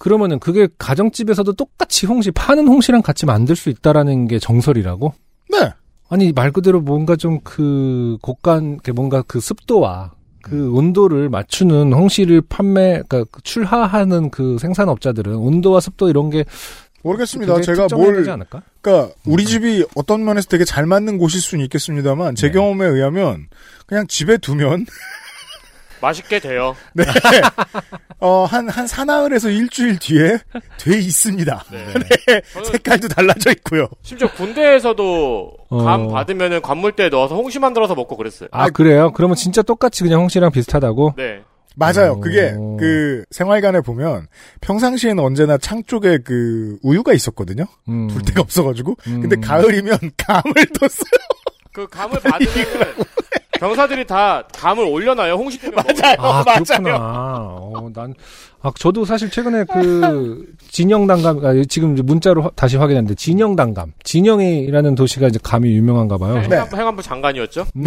그러면은 그게 가정집에서도 똑같이 홍시 파는 홍시랑 같이 만들 수 있다라는 게 정설이라고? 네. 아니 말 그대로 뭔가 좀 그 곡간 그 뭔가 그 습도와 그 온도를 맞추는 홍시를 판매 그러니까 그 출하하는 그 생산업자들은 온도와 습도 이런 게 모르겠습니다. 제가 뭘? 그러니까 우리 집이 어떤 면에서 되게 잘 맞는 곳일 수는 있겠습니다만 제 네. 경험에 의하면 그냥 집에 두면 맛있게 돼요. 네. 어, 한, 한 사나흘에서 일주일 뒤에 돼 있습니다. 네. 저는 색깔도 달라져 있고요. 심지어 군대에서도 어. 감 받으면은 관물대에 넣어서 홍시 만들어서 먹고 그랬어요. 아, 그래요? 그러면 진짜 똑같이 그냥 홍시랑 비슷하다고? 네. 맞아요. 오. 그게, 그, 생활관에 보면, 평상시에는 언제나 창 쪽에 그, 우유가 있었거든요? 음. 둘 데가 없어가지고. 음. 근데 가을이면 감을 뒀어요. 그 감을 받으면 병사들이 다 감을 올려놔요. 홍시 때문에 먹어요. 아, 그렇구나. 어, 난, 아, 저도 사실 최근에 그, 진영단감, 아, 지금 이제 문자로 화- 다시 확인했는데, 진영단감. 진영이라는 도시가 이제 감이 유명한가 봐요. 네. 행안부, 행안부 장관이었죠. 음.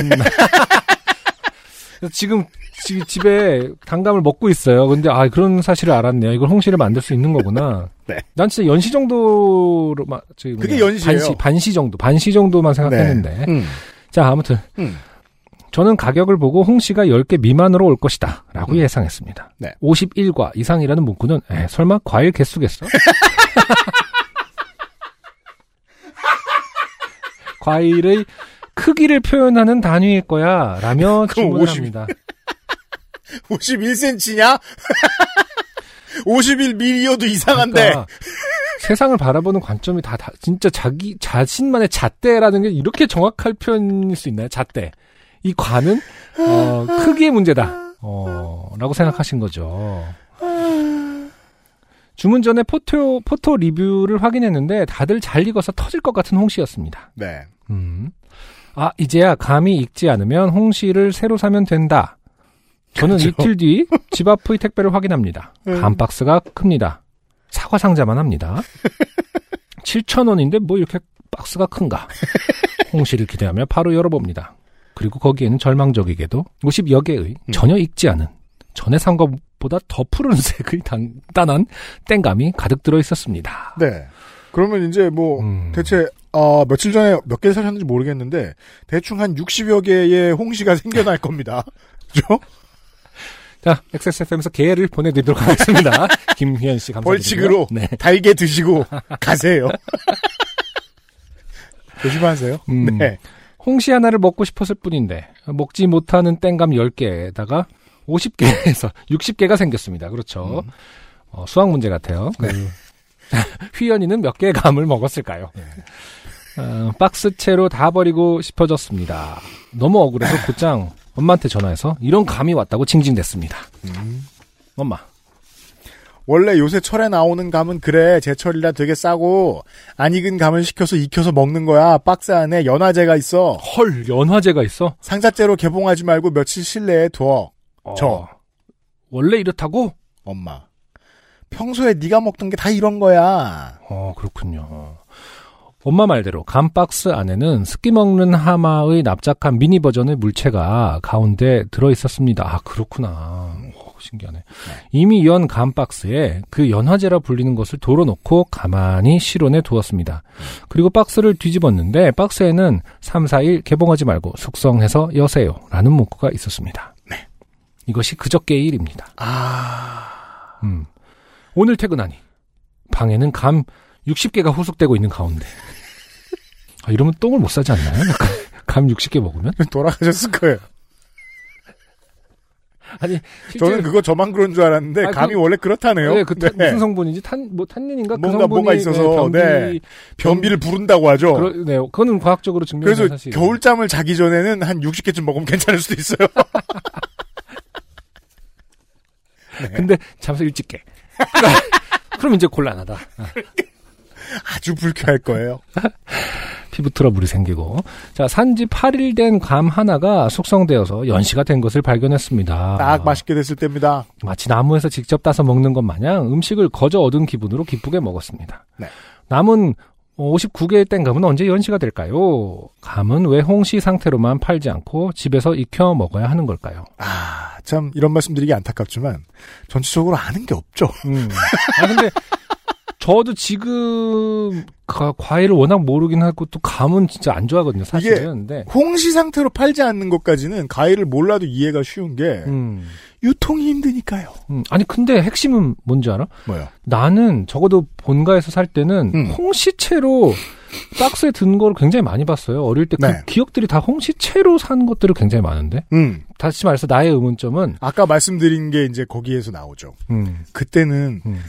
지금, 지- 집에 단감을 먹고 있어요. 근데, 아, 그런 사실을 알았네요. 이걸 홍시를 만들 수 있는 거구나. 네. 난 진짜 연시 정도로, 막, 저기 그게 연시예요. 반시, 반시 정도, 반시 정도만 생각했는데. 음. 자, 아무튼. 음. 저는 가격을 보고 홍시가 10개 미만으로 올 것이다. 라고 예상했습니다. 네. 51과 이상이라는 문구는, 에, 설마 과일 개수겠어? 과일의 크기를 표현하는 단위일 거야. 라며 그럼 주문을 50. 합니다. 51cm냐? 51mm여도 이상한데. 그러니까 세상을 바라보는 관점이 다, 다 진짜 자기 자신만의 잣대라는 게 이렇게 정확할 표현일 수 있나요? 잣대. 이 관은 어, 크기의 문제다. 어, 라고 생각하신 거죠. 주문 전에 포토 포토 리뷰를 확인했는데 다들 잘 익어서 터질 것 같은 홍시였습니다. 네. 음. 아, 이제야 감이 익지 않으면 홍시를 새로 사면 된다. 저는 그렇죠. 이틀 뒤 집 앞의 택배를 확인합니다. 음. 감 박스가 큽니다. 사과 상자만 합니다. 7,000원인데 뭐 이렇게 박스가 큰가. 홍시를 기대하며 바로 열어봅니다. 그리고 거기에는 절망적이게도 50여 개의 음. 전혀 익지 않은 전에 산 것보다 더 푸른색의 단단한 땡감이 가득 들어 있었습니다. 네. 그러면 이제 뭐 음. 대체 어, 며칠 전에 몇 개 사셨는지 모르겠는데 대충 한 60여 개의 홍시가 생겨날 겁니다. 그죠? 자, XSFM에서 개를 보내드리도록 하겠습니다. 김희연 씨 감사드리고요. 벌칙으로 네. 달게 드시고 가세요. 조심하세요. 음. 네. 홍시 하나를 먹고 싶었을 뿐인데 먹지 못하는 땡감 10개에다가 50개에서 60개가 생겼습니다. 그렇죠. 어, 수학 문제 같아요. 그 휘연이는 몇 개의 감을 먹었을까요? 어, 박스채로 다 버리고 싶어졌습니다. 너무 억울해서 곧장 엄마한테 전화해서 이런 감이 왔다고 징징댔습니다. 엄마, 원래 요새 철에 나오는 감은 그래 제철이라 되게 싸고 안 익은 감을 시켜서 익혀서 먹는 거야. 박스 안에 연화제가 있어. 헐 연화제가 있어? 상자째로 개봉하지 말고 며칠 실내에 둬. 어, 저. 원래 이렇다고? 엄마. 평소에 네가 먹던 게 다 이런 거야. 어, 그렇군요. 엄마 말대로 감 박스 안에는 습기 먹는 하마의 납작한 미니 버전의 물체가 가운데 들어 있었습니다. 아, 그렇구나. 오, 신기하네. 이미 연 감 박스에 그 연화제라 불리는 것을 돌어놓고 가만히 실온에 두었습니다. 그리고 박스를 뒤집었는데 박스에는 3, 4일 개봉하지 말고 숙성해서 여세요. 라는 문구가 있었습니다. 이것이 그저께의 일입니다. 아. 음. 오늘 퇴근하니 방에는 감 60개가 후숙되고 있는 가운데 아, 이러면 똥을 못 싸지 않나요? 감 60개 먹으면? 돌아가셨을 거예요. 아니 실제 저는 그거 저만 그런 줄 알았는데 아, 감이 그- 원래 그렇다네요. 네, 그 탄- 네. 무슨 성분인지 탄 뭐 탄닌인가 그 뭔가 뭐가 있어서, 변비, 네. 변비 를 부른다고 하죠. 그러, 네, 그거는 과학적으로 증명된 그래서 사실. 겨울잠을 자기 전에는 한 60개쯤 먹으면 괜찮을 수도 있어요. 근데 잠수 일찍 깨. 그럼 이제 곤란하다. 아주 불쾌할 거예요. 피부 트러블이 생기고. 자, 산지 8일 된 감 하나가 숙성되어서 연시가 된 것을 발견했습니다. 딱 맛있게 됐을 때입니다. 마치 나무에서 직접 따서 먹는 것 마냥 음식을 거저 얻은 기분으로 기쁘게 먹었습니다. 네. 남은 59개의 땡감은 언제 연시가 될까요? 감은 왜 홍시 상태로만 팔지 않고 집에서 익혀 먹어야 하는 걸까요? 아, 참 이런 말씀드리기 안타깝지만 전체적으로 아는 게 없죠. 음. 아 근데 저도 지금 가- 과일을 워낙 모르긴 하고 또 감은 진짜 안 좋아하거든요, 사실은. 근데 홍시 상태로 팔지 않는 것까지는 과일을 몰라도 이해가 쉬운 게 음, 유통이 힘드니까요. 음. 아니 근데 핵심은 뭔지 알아? 뭐요? 나는 적어도 본가에서 살 때는 음. 홍시채로 박스에 든 거를 굉장히 많이 봤어요. 어릴 때그 네. 기억들이 다 홍시채로 산 것들을 굉장히 많은데. 음. 다시 말해서 나의 의문점은 아까 말씀드린 게 이제 거기에서 나오죠. 음, 그때는 음.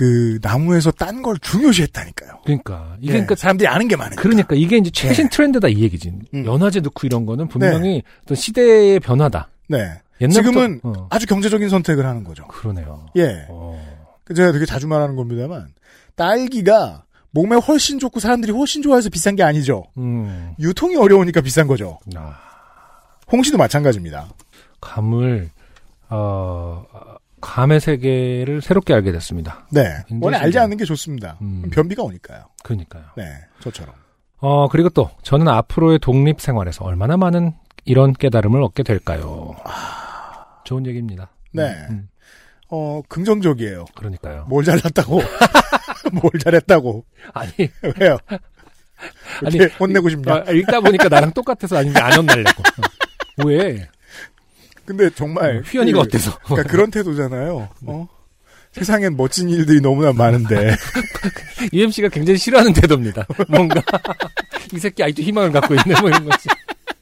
그 나무에서 딴 걸 중요시했다니까요. 그러니까 이게 예, 그러니까 사람들이 아는 게 많으니까. 그러니까 이게 이제 최신 트렌드다 이 얘기지. 음. 연화제 넣고 이런 거는 분명히 어떤 시대의 변화다. 네. 옛날부터 지금은 어, 아주 경제적인 선택을 하는 거죠. 그러네요. 예. 어. 그 제가 되게 자주 말하는 겁니다만 딸기가 몸에 훨씬 좋고 사람들이 훨씬 좋아해서 비싼 게 아니죠. 음. 유통이 어려우니까 비싼 거죠. 아, 홍시도 마찬가지입니다. 감을 어 감의 세계를 새롭게 알게 됐습니다. 네. 원래 알지. 않는 게 좋습니다. 음. 변비가 오니까요. 그러니까요. 네. 저처럼. 어 그리고 또 저는 앞으로의 독립 생활에서 얼마나 많은 이런 깨달음을 얻게 될까요? 좋은 얘기입니다. 네. 음, 어, 긍정적이에요. 그러니까요. 뭘 잘났다고. 뭘 잘했다고. 아니 왜요? 아니, 아니, 혼내고 싶냐? 아, 읽다 보니까 나랑 똑같아서 아닌데 안 혼날려고. 어. 왜? 근데 정말. 휘연이가 그- 어때서? 그러니까 그런 태도잖아요. 어? 세상엔 멋진 일들이 너무나 많은데. UMC가 굉장히 싫어하는 태도입니다. 뭔가 이 새끼 아직도 희망을 갖고 있네 뭐 이런 거지.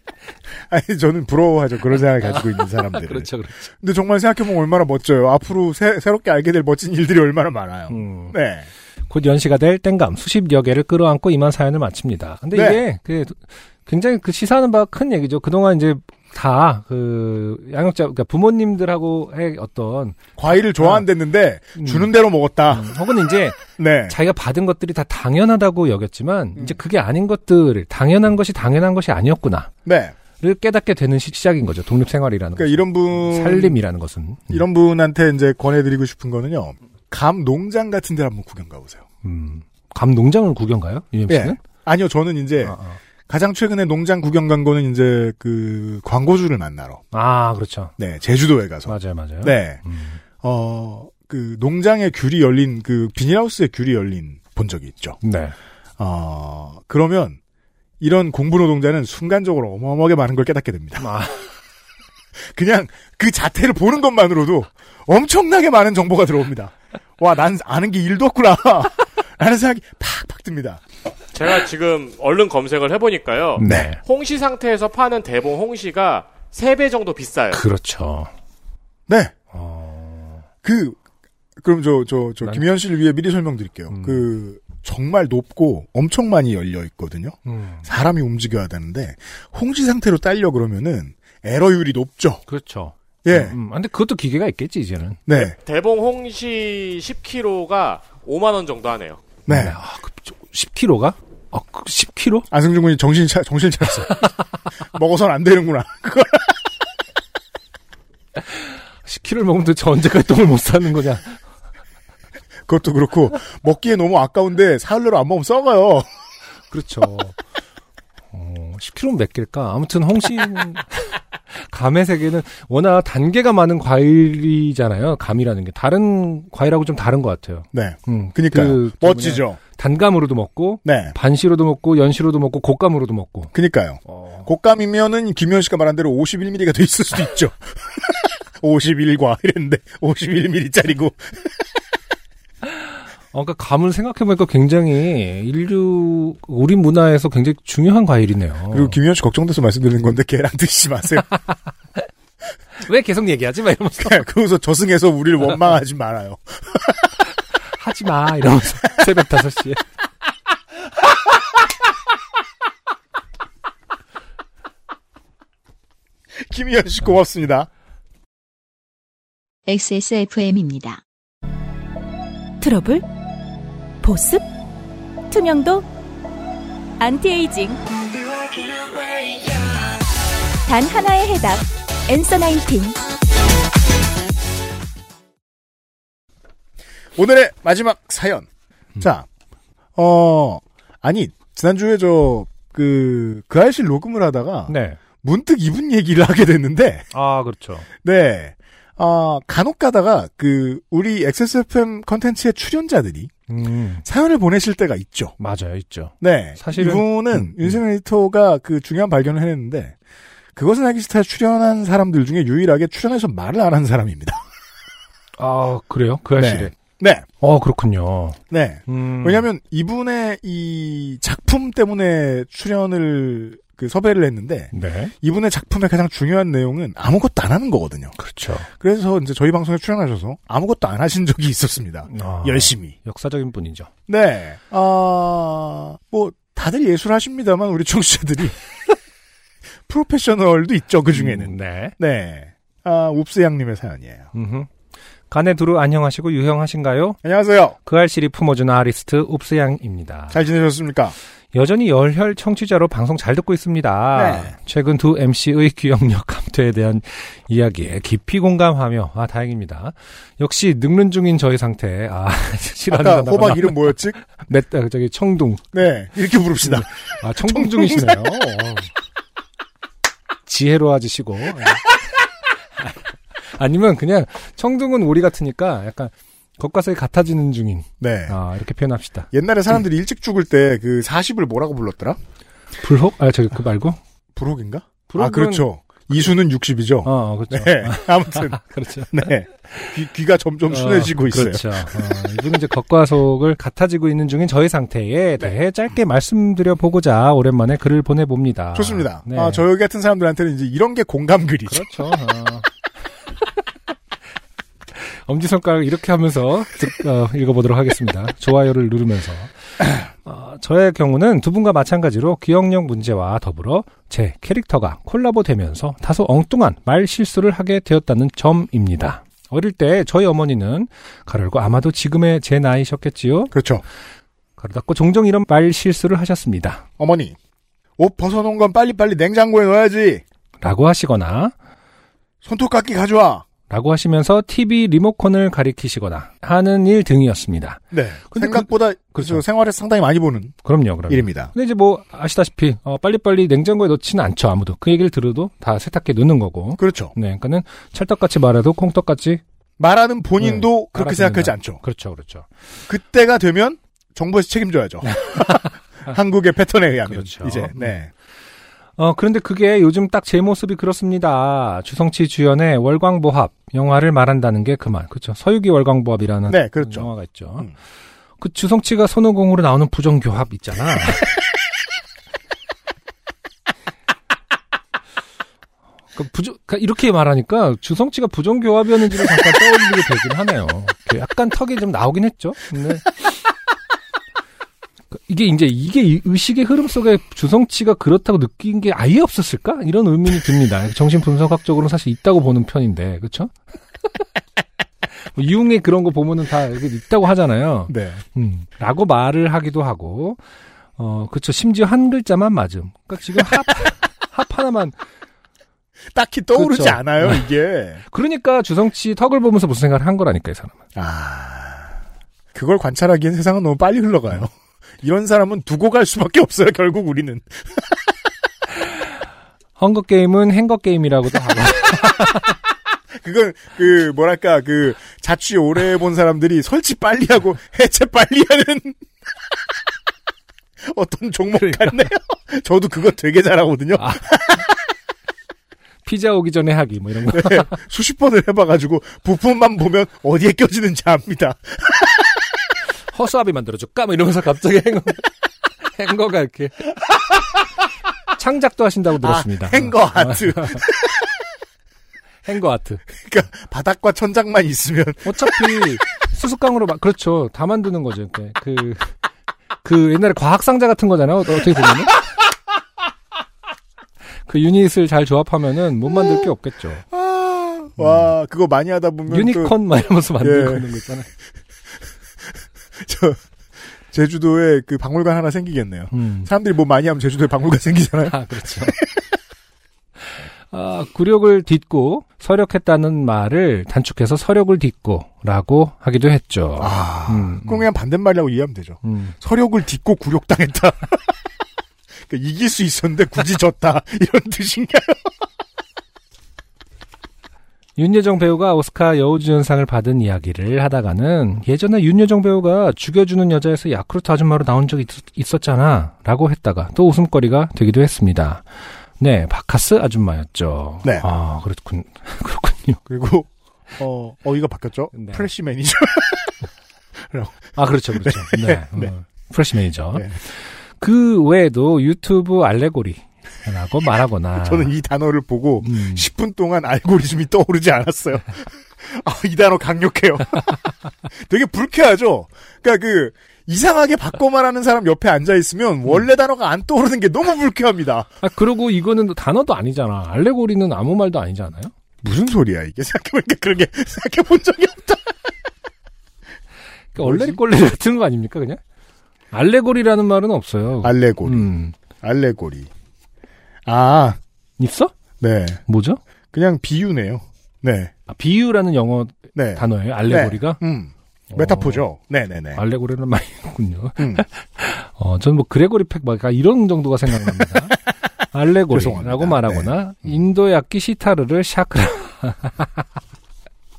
아니, 저는 부러워하죠. 그런 생각을 가지고 있는 사람들. 그렇죠, 그렇죠. 근데 정말 생각해보면 얼마나 멋져요. 앞으로 새, 새롭게 알게 될 멋진 일들이 얼마나 많아요. 음. 네. 곧 연시가 될 땡감 수십여 개를 끌어안고 이만 사연을 마칩니다. 근데 네. 이게 그 굉장히 그 시사하는 바가 큰 얘기죠. 그동안 이제 다 그 양육자 그러니까 부모님들하고 의 어떤 과일을 좋아한댔는데, 음. 주는 대로 먹었다. 음, 혹은 이제 네. 자기가 받은 것들이 다 당연하다고 여겼지만 음. 이제 그게 아닌 것들을 당연한 것이 당연한 것이 아니었구나를 네. 깨닫게 되는 시- 시작인 거죠. 독립 생활이라는 그러니까. 이런 분. 살림이라는 것은 음. 이런 분한테 이제 권해드리고 싶은 거는요. 감 농장 같은 데 한번 구경 가보세요. 음. 감 농장을 구경 가요? UMC는? 예. 아니요, 저는 이제 아, 아. 가장 최근에 농장 구경 간 거는 이제 그 광고주를 만나러. 아, 그렇죠. 네, 제주도에 가서. 맞아요, 맞아요. 네. 음. 어, 그 농장의 귤이 열린 그 비닐하우스에 귤이 열린 본 적이 있죠. 네. 어, 그러면 이런 공부 노동자는 순간적으로 어마어마하게 많은 걸 깨닫게 됩니다. 아, 그냥 그 자태를 보는 것만으로도 엄청나게 많은 정보가 들어옵니다. 와, 난 아는 게 일도 없구나. 라는 생각이 팍팍 듭니다. 제가 지금 얼른 검색을 해보니까요. 네. 홍시 상태에서 파는 대봉 홍시가 3배 정도 비싸요. 그렇죠. 네. 어, 그, 그럼 저, 저, 저, 난- 김현 씨를 위해 미리 설명드릴게요. 음. 그, 정말 높고 엄청 많이 열려 있거든요. 음, 사람이 움직여야 되는데, 홍시 상태로 딸려 그러면은, 에러율이 높죠. 그렇죠. 예. 음, 근데 그것도 기계가 있겠지, 이제는. 네. 대봉 홍시 10kg가 5만 원 정도 하네요. 네. 아, 그, 10kg가? 아, 10kg? 안승준 군이 정신 차, 정신 차렸어요. 먹어선 안 되는구나. 10kg를 먹으면 도대체 언제까지 똥을 못 사는 거냐. 그것도 그렇고, 먹기에 너무 아까운데, 사흘내로 안 먹으면 썩어요. 그렇죠. 어, 10kg면 몇 개일까? 아무튼 홍시는 감의 세계는 워낙 단계가 많은 과일이잖아요. 감이라는 게 다른 과일하고 좀 다른 것 같아요. 네. 음, 그니까요. 그 멋지죠. 단감으로도 먹고 네. 반시로도 먹고 연시로도 먹고 곶감으로도 먹고. 그니까요. 어, 곶감이면은 김현 씨가 말한 대로 51mm가 돼 있을 수도 있죠. 51과 이랬는데 51mm짜리고. 어, 그러니까 감을 생각해보니까 굉장히 인류 우리 문화에서 굉장히 중요한 과일이네요. 그리고 김현 씨 걱정돼서 말씀드리는 건데 걔랑 드시지 마세요. 왜 계속 얘기하지? 막 이러면서 그러면서 저승에서 우리를 원망하지 말아요. 하지 마 이러면서 새벽 5시에. 김현 씨 고맙습니다. XSFM입니다. 트러블? 보습? 투명도? 안티에이징? 단 하나의 해답. Answer Nineteen. 오늘의 마지막 사연. 자, 어, 아니, 지난주에 저, 그, 그 아이실 녹음을 하다가, 네. 문득 이분 얘기를 하게 됐는데, 아 그렇죠. 네. 어, 간혹 가다가, 그, 우리 XSFM 컨텐츠의 출연자들이 음 사연을 보내실 때가 있죠. 맞아요 있죠. 네. 사실은- 이분은 음, 음. 윤세민 에디터가 그 중요한 발견을 해냈는데, 그것은 알기 싫다 출연한 사람들 중에 유일하게 출연해서 말을 안 한 사람입니다. 아 그래요? 그 아실에. 네. 어 그렇군요. 네. 음. 왜냐하면 이분의 이 작품 때문에 출연을 그 섭외를 했는데 네. 이분의 작품의 가장 중요한 내용은 아무것도 안 하는 거거든요. 그렇죠. 그래서 이제 저희 방송에 출연하셔서 아무것도 안 하신 적이 있었습니다. 아, 열심히. 역사적인 분이죠. 네. 아, 뭐 다들 예술 하십니다만 우리 청취자들이 프로페셔널도 있죠 그 중에는. 음, 네. 네. 아, 웁스 양님의 사연이에요. 음흠. 가네두루 안녕하시고 유형하신가요? 안녕하세요. 그 알실이 품어준 아리스트 옵스양입니다. 잘 지내셨습니까? 여전히 열혈 청취자로 방송 잘 듣고 있습니다. 네. 최근 두 MC의 기억력 감퇴에 대한 이야기에 깊이 공감하며 아 다행입니다. 역시 늙는 중인 저희 상태. 아 싫어하는 아까 단어가 호박 나- 이름 뭐였지? 맷 아, 저기 청둥. 네, 이렇게 부릅시다. 아 청둥 중이시네요. 어. 지혜로 하시고 아니면 그냥 청둥은 오리 같으니까 약간 겉과속이 같아지는 중인. 네. 아 이렇게 표현합시다. 옛날에 사람들이 일찍 죽을 때 그 40을 뭐라고 불렀더라? 불혹? 아 저기 그 말고? 불혹인가? 아, 불혹은- 그렇죠. 이수는 60이죠. 어, 어, 그렇죠. 네. 아무튼, 그렇죠. 네. 귀, 가 점점 순해지고 어, 있어요. 그렇죠. 어, 이분은 이제 겉과 속을 같아지고 있는 중인 저희 상태에 대해 짧게 말씀드려 보고자 오랜만에 글을 보내 봅니다. 좋습니다. 네. 아, 저희 같은 사람들한테는 이제 이런 게 공감글이죠. 그렇죠. 어. 엄지손가락 이렇게 하면서 듣- 어, 읽어보도록 하겠습니다. 좋아요를 누르면서. 어, 저의 경우는 두 분과 마찬가지로 기억력 문제와 더불어 제 캐릭터가 콜라보 되면서 다소 엉뚱한 말 실수를 하게 되었다는 점입니다. 어릴 때 저희 어머니는 가열고 아마도 지금의 제 나이셨겠지요? 그렇죠. 가로 닫고 종종 이런 말 실수를 하셨습니다. 어머니, 옷 벗어놓은 건 빨리빨리 냉장고에 넣어야지. 라고 하시거나 손톱깎이 가져와. 라고 하시면서 TV 리모컨을 가리키시거나 하는 일 등이었습니다. 네. 근데 생각보다 그 렇죠. 그 생활에서 상당히 많이 보는 그럼요, 그럼요. 일입니다. 근데 이제 뭐 아시다시피 어, 빨리빨리 냉장고에 넣지는 않죠 아무도 그 얘기를 들어도 다 세탁기에 넣는 거고 그렇죠. 네 그러니까는 찰떡같이 말해도 콩떡같이 말하는 본인도 네, 그렇게. 생각하지 않죠. 그렇죠 그렇죠 그때가 되면 정부에서 책임져야죠. 한국의 패턴에 의하면 그렇죠. 이제 네. 어 그런데 그게 요즘 딱 제 모습이 그렇습니다 주성치 주연의 월광보합 영화를 말한다는 게 그만 그렇죠 서유기 월광보합이라는 네, 그렇죠. 영화가 있죠 음. 그 주성치가 손오공으로 나오는 부정교합 있잖아 그 부정, 그러니까 이렇게 말하니까 주성치가 부정교합이었는지를 잠깐 떠올리게 되긴 하네요. 약간 턱이 좀 나오긴 했죠. 근데 그 이게 이제 이게 이 의식의 흐름 속에 주성치가 그렇다고 느낀 게 아예 없었을까? 이런 의문이 듭니다. 정신 분석학적으로는 사실 있다고 보는 편인데, 그렇죠? 뭐 유흥의 그런 거 보면은 다 이게 있다고 하잖아요. 네. 음, 라고 말을 하기도 하고, 어, 그쵸. 심지어 한 글자만 맞음. 그러니까 지금 합, 합 하나만 딱히 떠오르지 그렇죠. 않아요, 이게. 그러니까 주성치 턱을 보면서 무슨 생각을 한 거라니까 이 사람은. 아. 그걸 관찰하기엔 세상은 너무 빨리 흘러가요. 이런 사람은 두고 갈 수밖에 없어요, 결국 우리는. 헝거 게임은 행거 게임이라고도 하고. 그건, 그, 뭐랄까, 그, 자취 오래 해본 사람들이 설치 빨리 하고 해체 빨리 하는 어떤 종목 같네요. 저도 그거 되게 잘하거든요. 아. 피자 오기 전에 하기 뭐 이런 거. 네, 수십 번을 해봐가지고 부품만 보면 어디에 껴지는지 압니다. 허수아비 만들어줄까? 뭐 이러면서 갑자기 행거 행거가 이렇게 창작도 하신다고 들었습니다. 아, 행거 아트. 행거 아트. 그러니까 바닥과 천장만 있으면 어차피 수수깡으로 막 그렇죠. 다 만드는 거죠. 이렇게. 그. 그 옛날에 과학 상자 같은 거잖아요. 어떻게 보면은. 그 유닛을 잘 조합하면은 못 만들 게 없겠죠. 아, 와 그거 많이 하다 보면 또 유니콘 막 이러면서 만들고 예. 있는 거 있잖아요. 저 제주도에 그 박물관 하나 생기겠네요. 음. 사람들이 뭐 많이 하면 제주도에 박물관 생기잖아요. 아, 그렇죠. 아, 굴욕을 딛고 서력했다는 말을 단축해서 서력을 딛고라고 하기도 했죠. 아, 음, 그럼 그냥 반대말이라고 이해하면 되죠. 음. 서력을 딛고 굴욕당했다. 그러니까 이길 수 있었는데 굳이 졌다 이런 뜻인가요? 윤여정 배우가 오스카 여우주연상을 받은 이야기를 하다가는 예전에 윤여정 배우가 죽여주는 여자에서 야쿠르트 아줌마로 나온 적이 있, 었잖아 라고 했다가 또 웃음거리가 되기도 했습니다. 네, 박카스 아줌마였죠. 네. 아, 그렇군, 그렇군요. 그리고 어 어이가 바뀌었죠. 네. fresh manager. 아, 그렇죠, 그렇죠. 네. 네. 어, fresh manager. 네. 그 외에도 유튜브 알레고리 라고 말하거나. 저는 이 단어를 보고 음, 10분 동안 알고리즘이 떠오르지 않았어요. 아, 이 단어 강력해요. 되게 불쾌하죠? 그니까 그, 이상하게 바꿔 말하는 사람 옆에 앉아 있으면 원래 단어가 안 떠오르는 게 너무 불쾌합니다. 아, 그리고 이거는 단어도 아니잖아. 알레고리는 아무 말도 아니잖아요. 무슨 소리야, 이게. 생각해보니까 그런 게 생각해 본 적이 없다. 얼레리 꼴레리 같은 거 아닙니까 그냥? 알레고리라는 말은 없어요. 알레고리. 음. 알레고리. 아, 있어? 네. 뭐죠? 그냥 비유네요. 네. 아, 비유라는 영어 네. 단어예요. 알레고리가? 음. 메타포죠. 네네네. 알레고리는 많이 있군요. 음. 어, 저는 뭐 그레고리 팩, 막 이런 정도가 생각납니다. 알레고리라고. 말하거나 인도의 악기 시타르를 샤크라,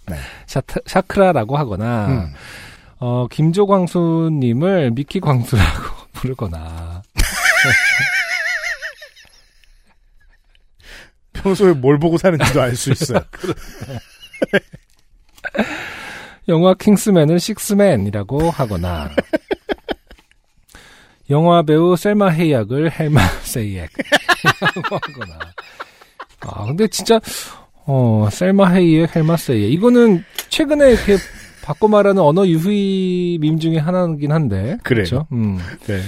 네. 샤트, 샤크라라고 하거나 음. 어, 김조광수님을 미키 광수라고 부르거나 평소에 뭘 보고 사는지도 알 수 있어요. 영화 킹스맨을 식스맨이라고 하거나 영화 배우 셀마 헤이약을 헬마 세이액이라고 하거나 아 근데 진짜 어 셀마 헤이액 헬마 세이액 이거는 최근에 이렇게 바꿔 말하는 언어 유희 밈 중에 하나긴 한데 그래요. 그렇죠? 음, 네.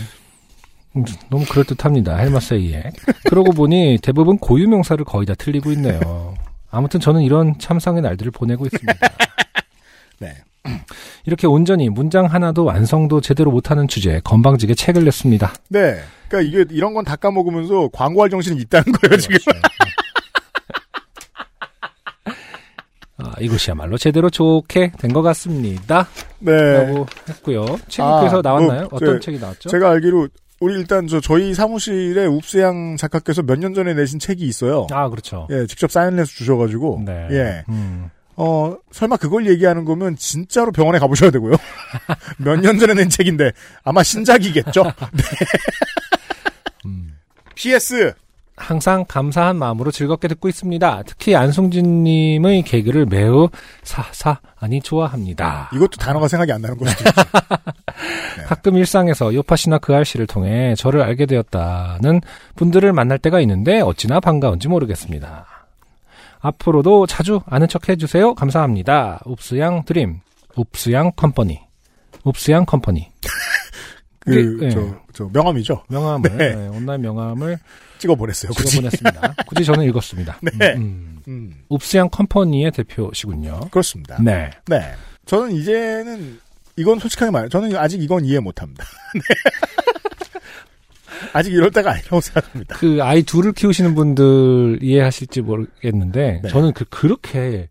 음, 너무 그럴듯합니다 헬마 세이액 그러고 보니 대부분 고유명사를 거의 다 틀리고 있네요 아무튼 저는 이런 참상의 날들을 보내고 있습니다 네. 이렇게 온전히 문장 하나도 완성도 제대로 못하는 주제에 건방지게 책을 냈습니다. 네. 그러니까 이게 이런 건 다 까먹으면서 광고할 정신이 있다는 거예요, 지금. 아, 이것이야말로 제대로 좋게 된 것 같습니다. 네. 라고 했고요. 책이 아, 나왔나요? 뭐, 어떤 저- 책이 나왔죠? 제가 알기로 우리 일단 저 저희 사무실에 웁스양 작가께서 몇 년 전에 내신 책이 있어요. 아, 그렇죠. 예, 직접 사인해서 주셔가지고. 네. 예. 음. 어, 설마 그걸 얘기하는 거면 진짜로 병원에 가보셔야 되고요. 몇 년 전에 낸 책인데 아마 신작이겠죠. 네. 음. PS. 항상 감사한 마음으로 즐겁게 듣고 있습니다. 특히 안송진님의 개그를 매우 사사 아니 좋아합니다. 이것도 단어가 생각이 안 나는 거죠. 네. 가끔 일상에서 요파시나 그 알씨를 통해 저를 알게 되었다는 분들을 만날 때가 있는데 어찌나 반가운지 모르겠습니다. 앞으로도 자주 아는 척 해주세요. 감사합니다. 옵스양 드림, 옵스양 컴퍼니, 옵스양 컴퍼니. 그, 네, 네. 저, 저, 명함이죠. 명함을 네. 네, 온라인 명함을 찍어 보냈어요. 굳이. 찍어보냈습니다. 굳이 저는 읽었습니다. 네. 음, 음, уп스양 컴퍼니의 대표시군요. 그렇습니다. 네. 네. 저는 이제는 이건 솔직하게 말해요. 저는 아직 이건 이해 못합니다. 네. 아직 이럴 때가 아니라고 생각합니다. 그 아이 둘을 키우시는 분들 이해하실지 모르겠는데 네. 저는 그 그렇게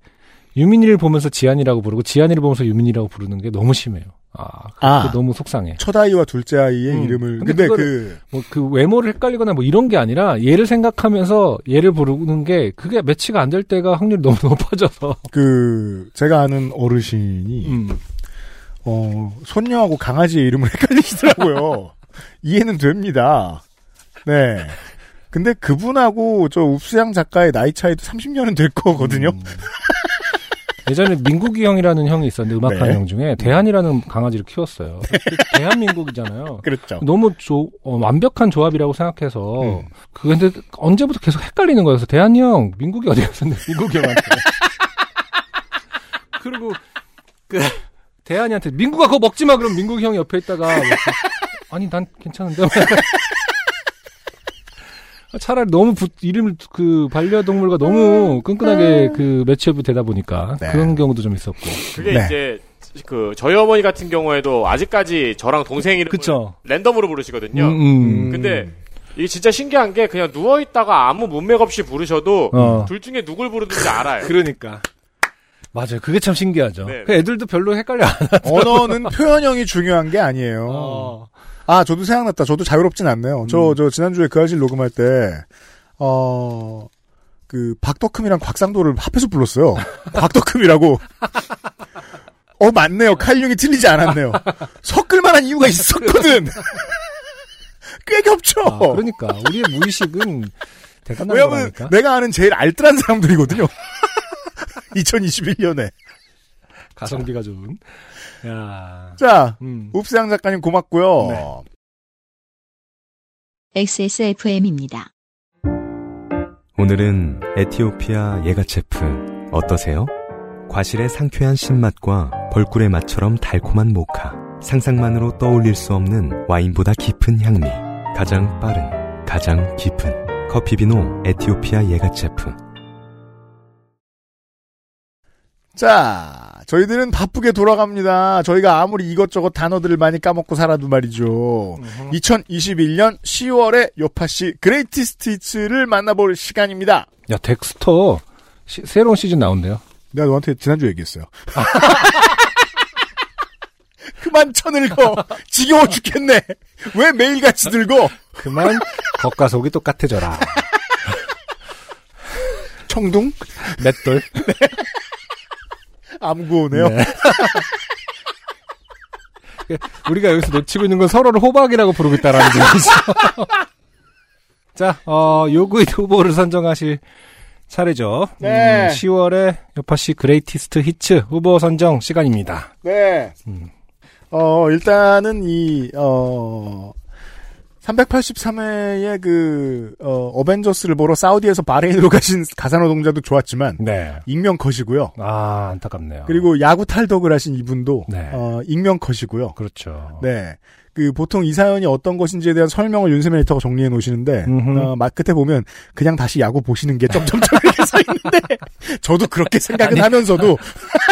유민이를 보면서 지안이라고 부르고 지안이를 보면서 유민이라고 부르는 게 너무 심해요. 아, 아. 그게 너무 속상해. 첫 아이와 둘째 아이의 음. 이름을 근데 근데, 그 뭐 그 외모를 헷갈리거나 뭐 이런 게 아니라 얘를 생각하면서 얘를 부르는 게 그게 매치가 안 될 때가 확률이 너무 높아져서. 그 제가 아는 어르신이 음. 어 손녀하고 강아지의 이름을 헷갈리시더라고요. 이해는 됩니다. 네. 근데 그분하고 저 웁스양 작가의 나이 차이도 30년은 될 거거든요. 음. 예전에 민국이 형이라는 형이 있었는데 음악하는 네. 형 중에 대한이라는 강아지를 키웠어요. 대한민국이잖아요. 그렇죠. 너무 조- 어, 완벽한 조합이라고 생각해서 음. 그 근데 언제부터 계속 헷갈리는 거여서 대한이 형 민국이 어디 갔었는데 민국이 형한테 그리고 그 대한이한테 민국아 그거 먹지 마 그럼 민국이 형이 옆에 있다가 막 아니 난 괜찮은데 차라리 너무 부- 이름을 그 반려동물과 너무 끈끈하게 그 매치업이 되다 보니까 네. 그런 경우도 좀 있었고 그게 네. 이제 그 저희 어머니 같은 경우에도 아직까지 저랑 동생 이름을 그쵸 랜덤으로 부르시거든요. 음, 음. 근데 이게 진짜 신기한 게 그냥 누워 있다가 아무 문맥 없이 부르셔도 어. 둘 중에 누굴 부르는지 알아요. 그러니까 맞아요 그게 참 신기하죠 네. 그 애들도 별로 헷갈려 안 언어는 표현형이 중요한 게 아니에요. 어. 아, 저도 생각났다. 저도 자유롭진 않네요. 저, 저, 지난주에 그 아실 녹음할 때, 어, 그, 박덕흠이랑 곽상도를 합해서 불렀어요. 박덕흠이라고. 어, 맞네요. 칼륨이 틀리지 않았네요. 섞을 만한 이유가 있었거든. 꽤 겹쳐. 아, 그러니까 우리의 무의식은 대단한 왜냐면 거라니까. 내가 아는 제일 알뜰한 사람들이거든요. 2021년에. 가성비가 좋은. 야. 자, 음. 읍스양 작가님 고맙고요. 네. XSFM입니다. 오늘은 에티오피아 예가체프 어떠세요? 과실의 상쾌한 신맛과 벌꿀의 맛처럼 달콤한 모카. 상상만으로 떠올릴 수 없는 와인보다 깊은 향미. 가장 빠른, 가장 깊은 커피 비노 에티오피아 예가체프. 자, 저희들은 바쁘게 돌아갑니다. 저희가 아무리 이것저것 단어들을 많이 까먹고 살아도 말이죠. 2021년 10월에 요팟시 Greatest Hits를 만나볼 시간입니다. 야, 덱스터 시- 새로운 시즌 나온대요. 내가 너한테 지난주 얘기했어요. 그만 쳐늙어. 지겨워 죽겠네. 왜 매일같이 들고? 그만 겉과 속이 똑같아져라. 천둥? 맷돌. 암구호네요. 네. 우리가 여기서 놓치고 있는 건 서로를 호박이라고 부르고 있다라는 얘기죠. 자, 어, 요그히트 후보를 선정하실 차례죠. 네. 10월에 요팟시 Greatest Hits 후보 선정 시간입니다. 네. 어, 일단은 이, 어, 383회의 그, 어, 어벤져스를 보러 사우디에서 바레인으로 가신 가사 노동자도 좋았지만, 네. 익명 컷이고요. 아, 안타깝네요. 그리고 야구 탈덕을 하신 이분도, 네. 어, 익명 컷이고요. 그렇죠. 네. 그 보통 이 사연이 어떤 것인지에 대한 설명을 윤세민 에디터가 정리해 놓으시는데. 어, 막 끝에 보면 그냥 다시 야구 보시는 게 점점점 이렇게 써 있는데 저도 그렇게 생각은 아니. 하면서도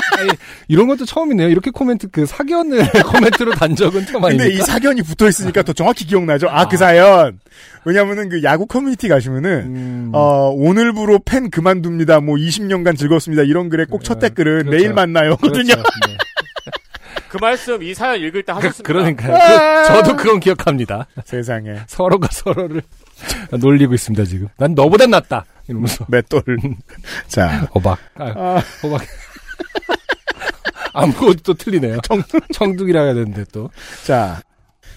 이런 것도 처음이네요. 이렇게 코멘트, 그 사견을 코멘트로 단 적은 처음 근데 아닙니까? 이 사견이 붙어 있으니까 더 정확히 기억나죠. 아 그 사연. 왜냐면은 그 야구 커뮤니티 가시면은 음, 어 오늘부로 팬 그만둡니다. 뭐 20년간 즐겁습니다. 이런 글에 꼭 첫 네, 댓글은 그렇죠. 내일 만나요거든요. 그렇죠. 네. 그 말씀 이 사연 읽을 때 하셨습니다. 그러니까요. 아. 그, 저도 그건 기억합니다. 세상에 서로가 서로를 놀리고 있습니다, 지금. 난 너보단 낫다. 이러면서. 맷돌. 자. 호박. 아, 아, 호박. 아무것도 또 틀리네요. 청둥이라 해야 되는데 또. 자.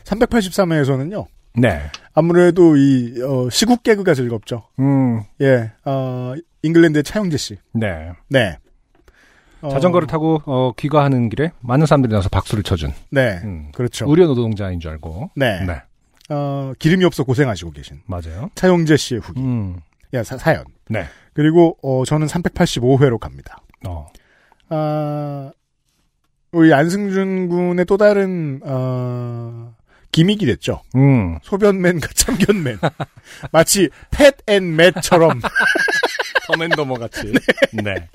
383회에서는요. 네. 아무래도 이 어, 시국 개그가 즐겁죠. 음, 예. 어, 잉글랜드의 차영재 씨. 네. 네. 어, 자전거를 타고, 어, 귀가하는 길에 많은 사람들이 나서 박수를 쳐준. 네. 음. 그렇죠. 의료 노동자인 줄 알고. 네. 네. 어, 기름이 없어 고생하시고 계신 맞아요. 차영재 씨의 후기. 음, 야, 사, 사연. 네. 그리고 어, 저는 385회로 갑니다. 어, 아, 우리 안승준 군의 또 다른 어, 기믹이 됐죠. 음, 소변맨과 참견맨. 마치 팻앤 맷처럼 더맨더머 같이. 네.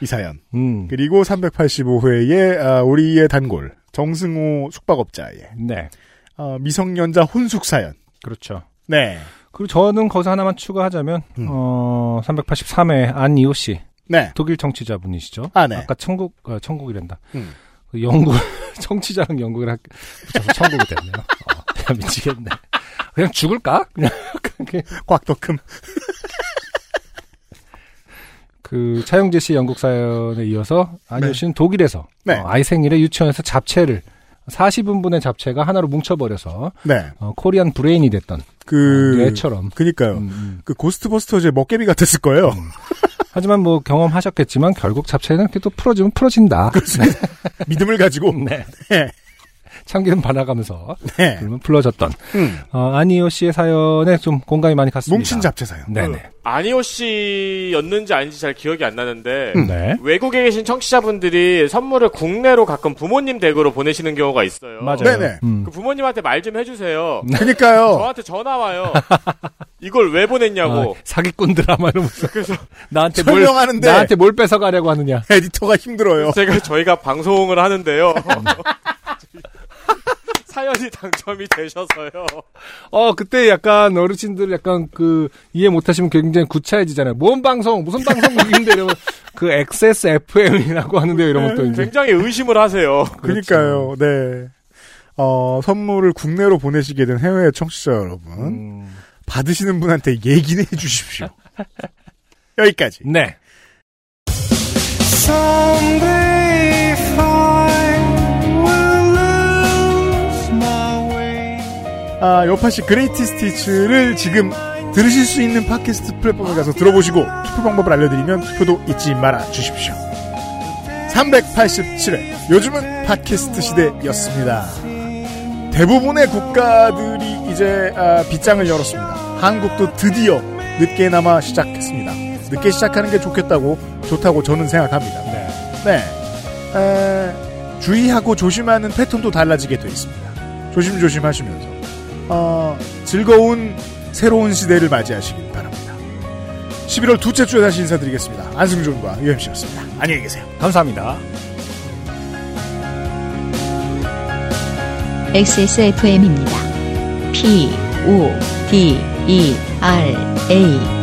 이 사연. 음, 그리고 385회에 아, 우리의 단골 정승호 숙박업자의 네. 어, 미성년자 혼숙 사연. 그렇죠. 네. 그리고 저는 거기서 하나만 추가하자면, 음. 어, 383회 안이호 씨. 네. 독일 청취자분이시죠. 아, 네. 아까 천국, 어, 천국이란다. 음. 그 영국, 청취자랑 영국을 학- 붙여서 천국이 됐네요. 어, 미치겠네. 그냥 죽을까? 그냥 그게 꽉더큼. 그 차영재 씨 영국 사연에 이어서 안효 네. 씨는 독일에서 네. 어, 아이 생일에 유치원에서 잡채를 40인분의 잡채가 하나로 뭉쳐버려서 네. 어, Korean brain이 됐던 그 뇌처럼. 그니까요. 음, 음. 그 고스트버스터즈의 먹깨비 같았을 거예요. 하지만 뭐 경험하셨겠지만 결국 잡채는 이렇게 또 풀어지면 풀어진다. 믿음을 가지고. 네. 네. 참기름 발라가면서 네. 그러면 풀어졌던 음. 어, 안희호 씨의 사연에 좀 공감이 많이 갔습니다. 뭉친 잡채 사연. 네네. 아니오 씨였는지 아닌지 잘 기억이 안 나는데 음. 네. 외국에 계신 청취자분들이 선물을 국내로 가끔 부모님 댁으로 보내시는 경우가 있어요. 맞아요. 네네. 음. 그 부모님한테 말 좀 해주세요. 그니까요. 저한테 전화 와요. 이걸 왜 보냈냐고. 아, 사기꾼들아 막 이러면서 그래서 나한테 뭘 설명하는데 나한테 뭘 뺏어가려고 하느냐. 에디터가 힘들어요. 제가 저희가 방송을 하는데요. 사연이 당첨이 되셔서요. 어 그때 약간 어르신들 약간 그 이해 못하시면 굉장히 구차해지잖아요. 뭔 방송 무슨 방송국인데 이러면 그 XSFM이라고 하는데요. 이러면 또 이제 굉장히 의심을 하세요. 그니까요. 네. 어, 선물을 국내로 보내시게 된 해외 청취자 여러분. 음, 받으시는 분한테 얘기는 해주십시오. 여기까지. 네. 아, 요파시 그레이티 스티치를 지금 들으실 수 있는 팟캐스트 플랫폼에 가서 들어보시고 투표 방법을 알려드리면 투표도 잊지 말아 주십시오. 387회. 요즘은 팟캐스트 시대였습니다. 대부분의 국가들이 이제 아, 빗장을 열었습니다. 한국도 드디어 늦게나마 시작했습니다. 늦게 시작하는 게 좋겠다고 좋다고 저는 생각합니다. 네. 네. 에, 주의하고 조심하는 패턴도 달라지게 돼 있습니다. 조심조심 하시면서 어, 즐거운 새로운 시대를 맞이하시길 바랍니다. 11월 둘째 주에 다시 인사드리겠습니다. 안승준과 UMC였습니다. 안녕히 계세요. 감사합니다. XSFM입니다. P, O, D, E, R, A.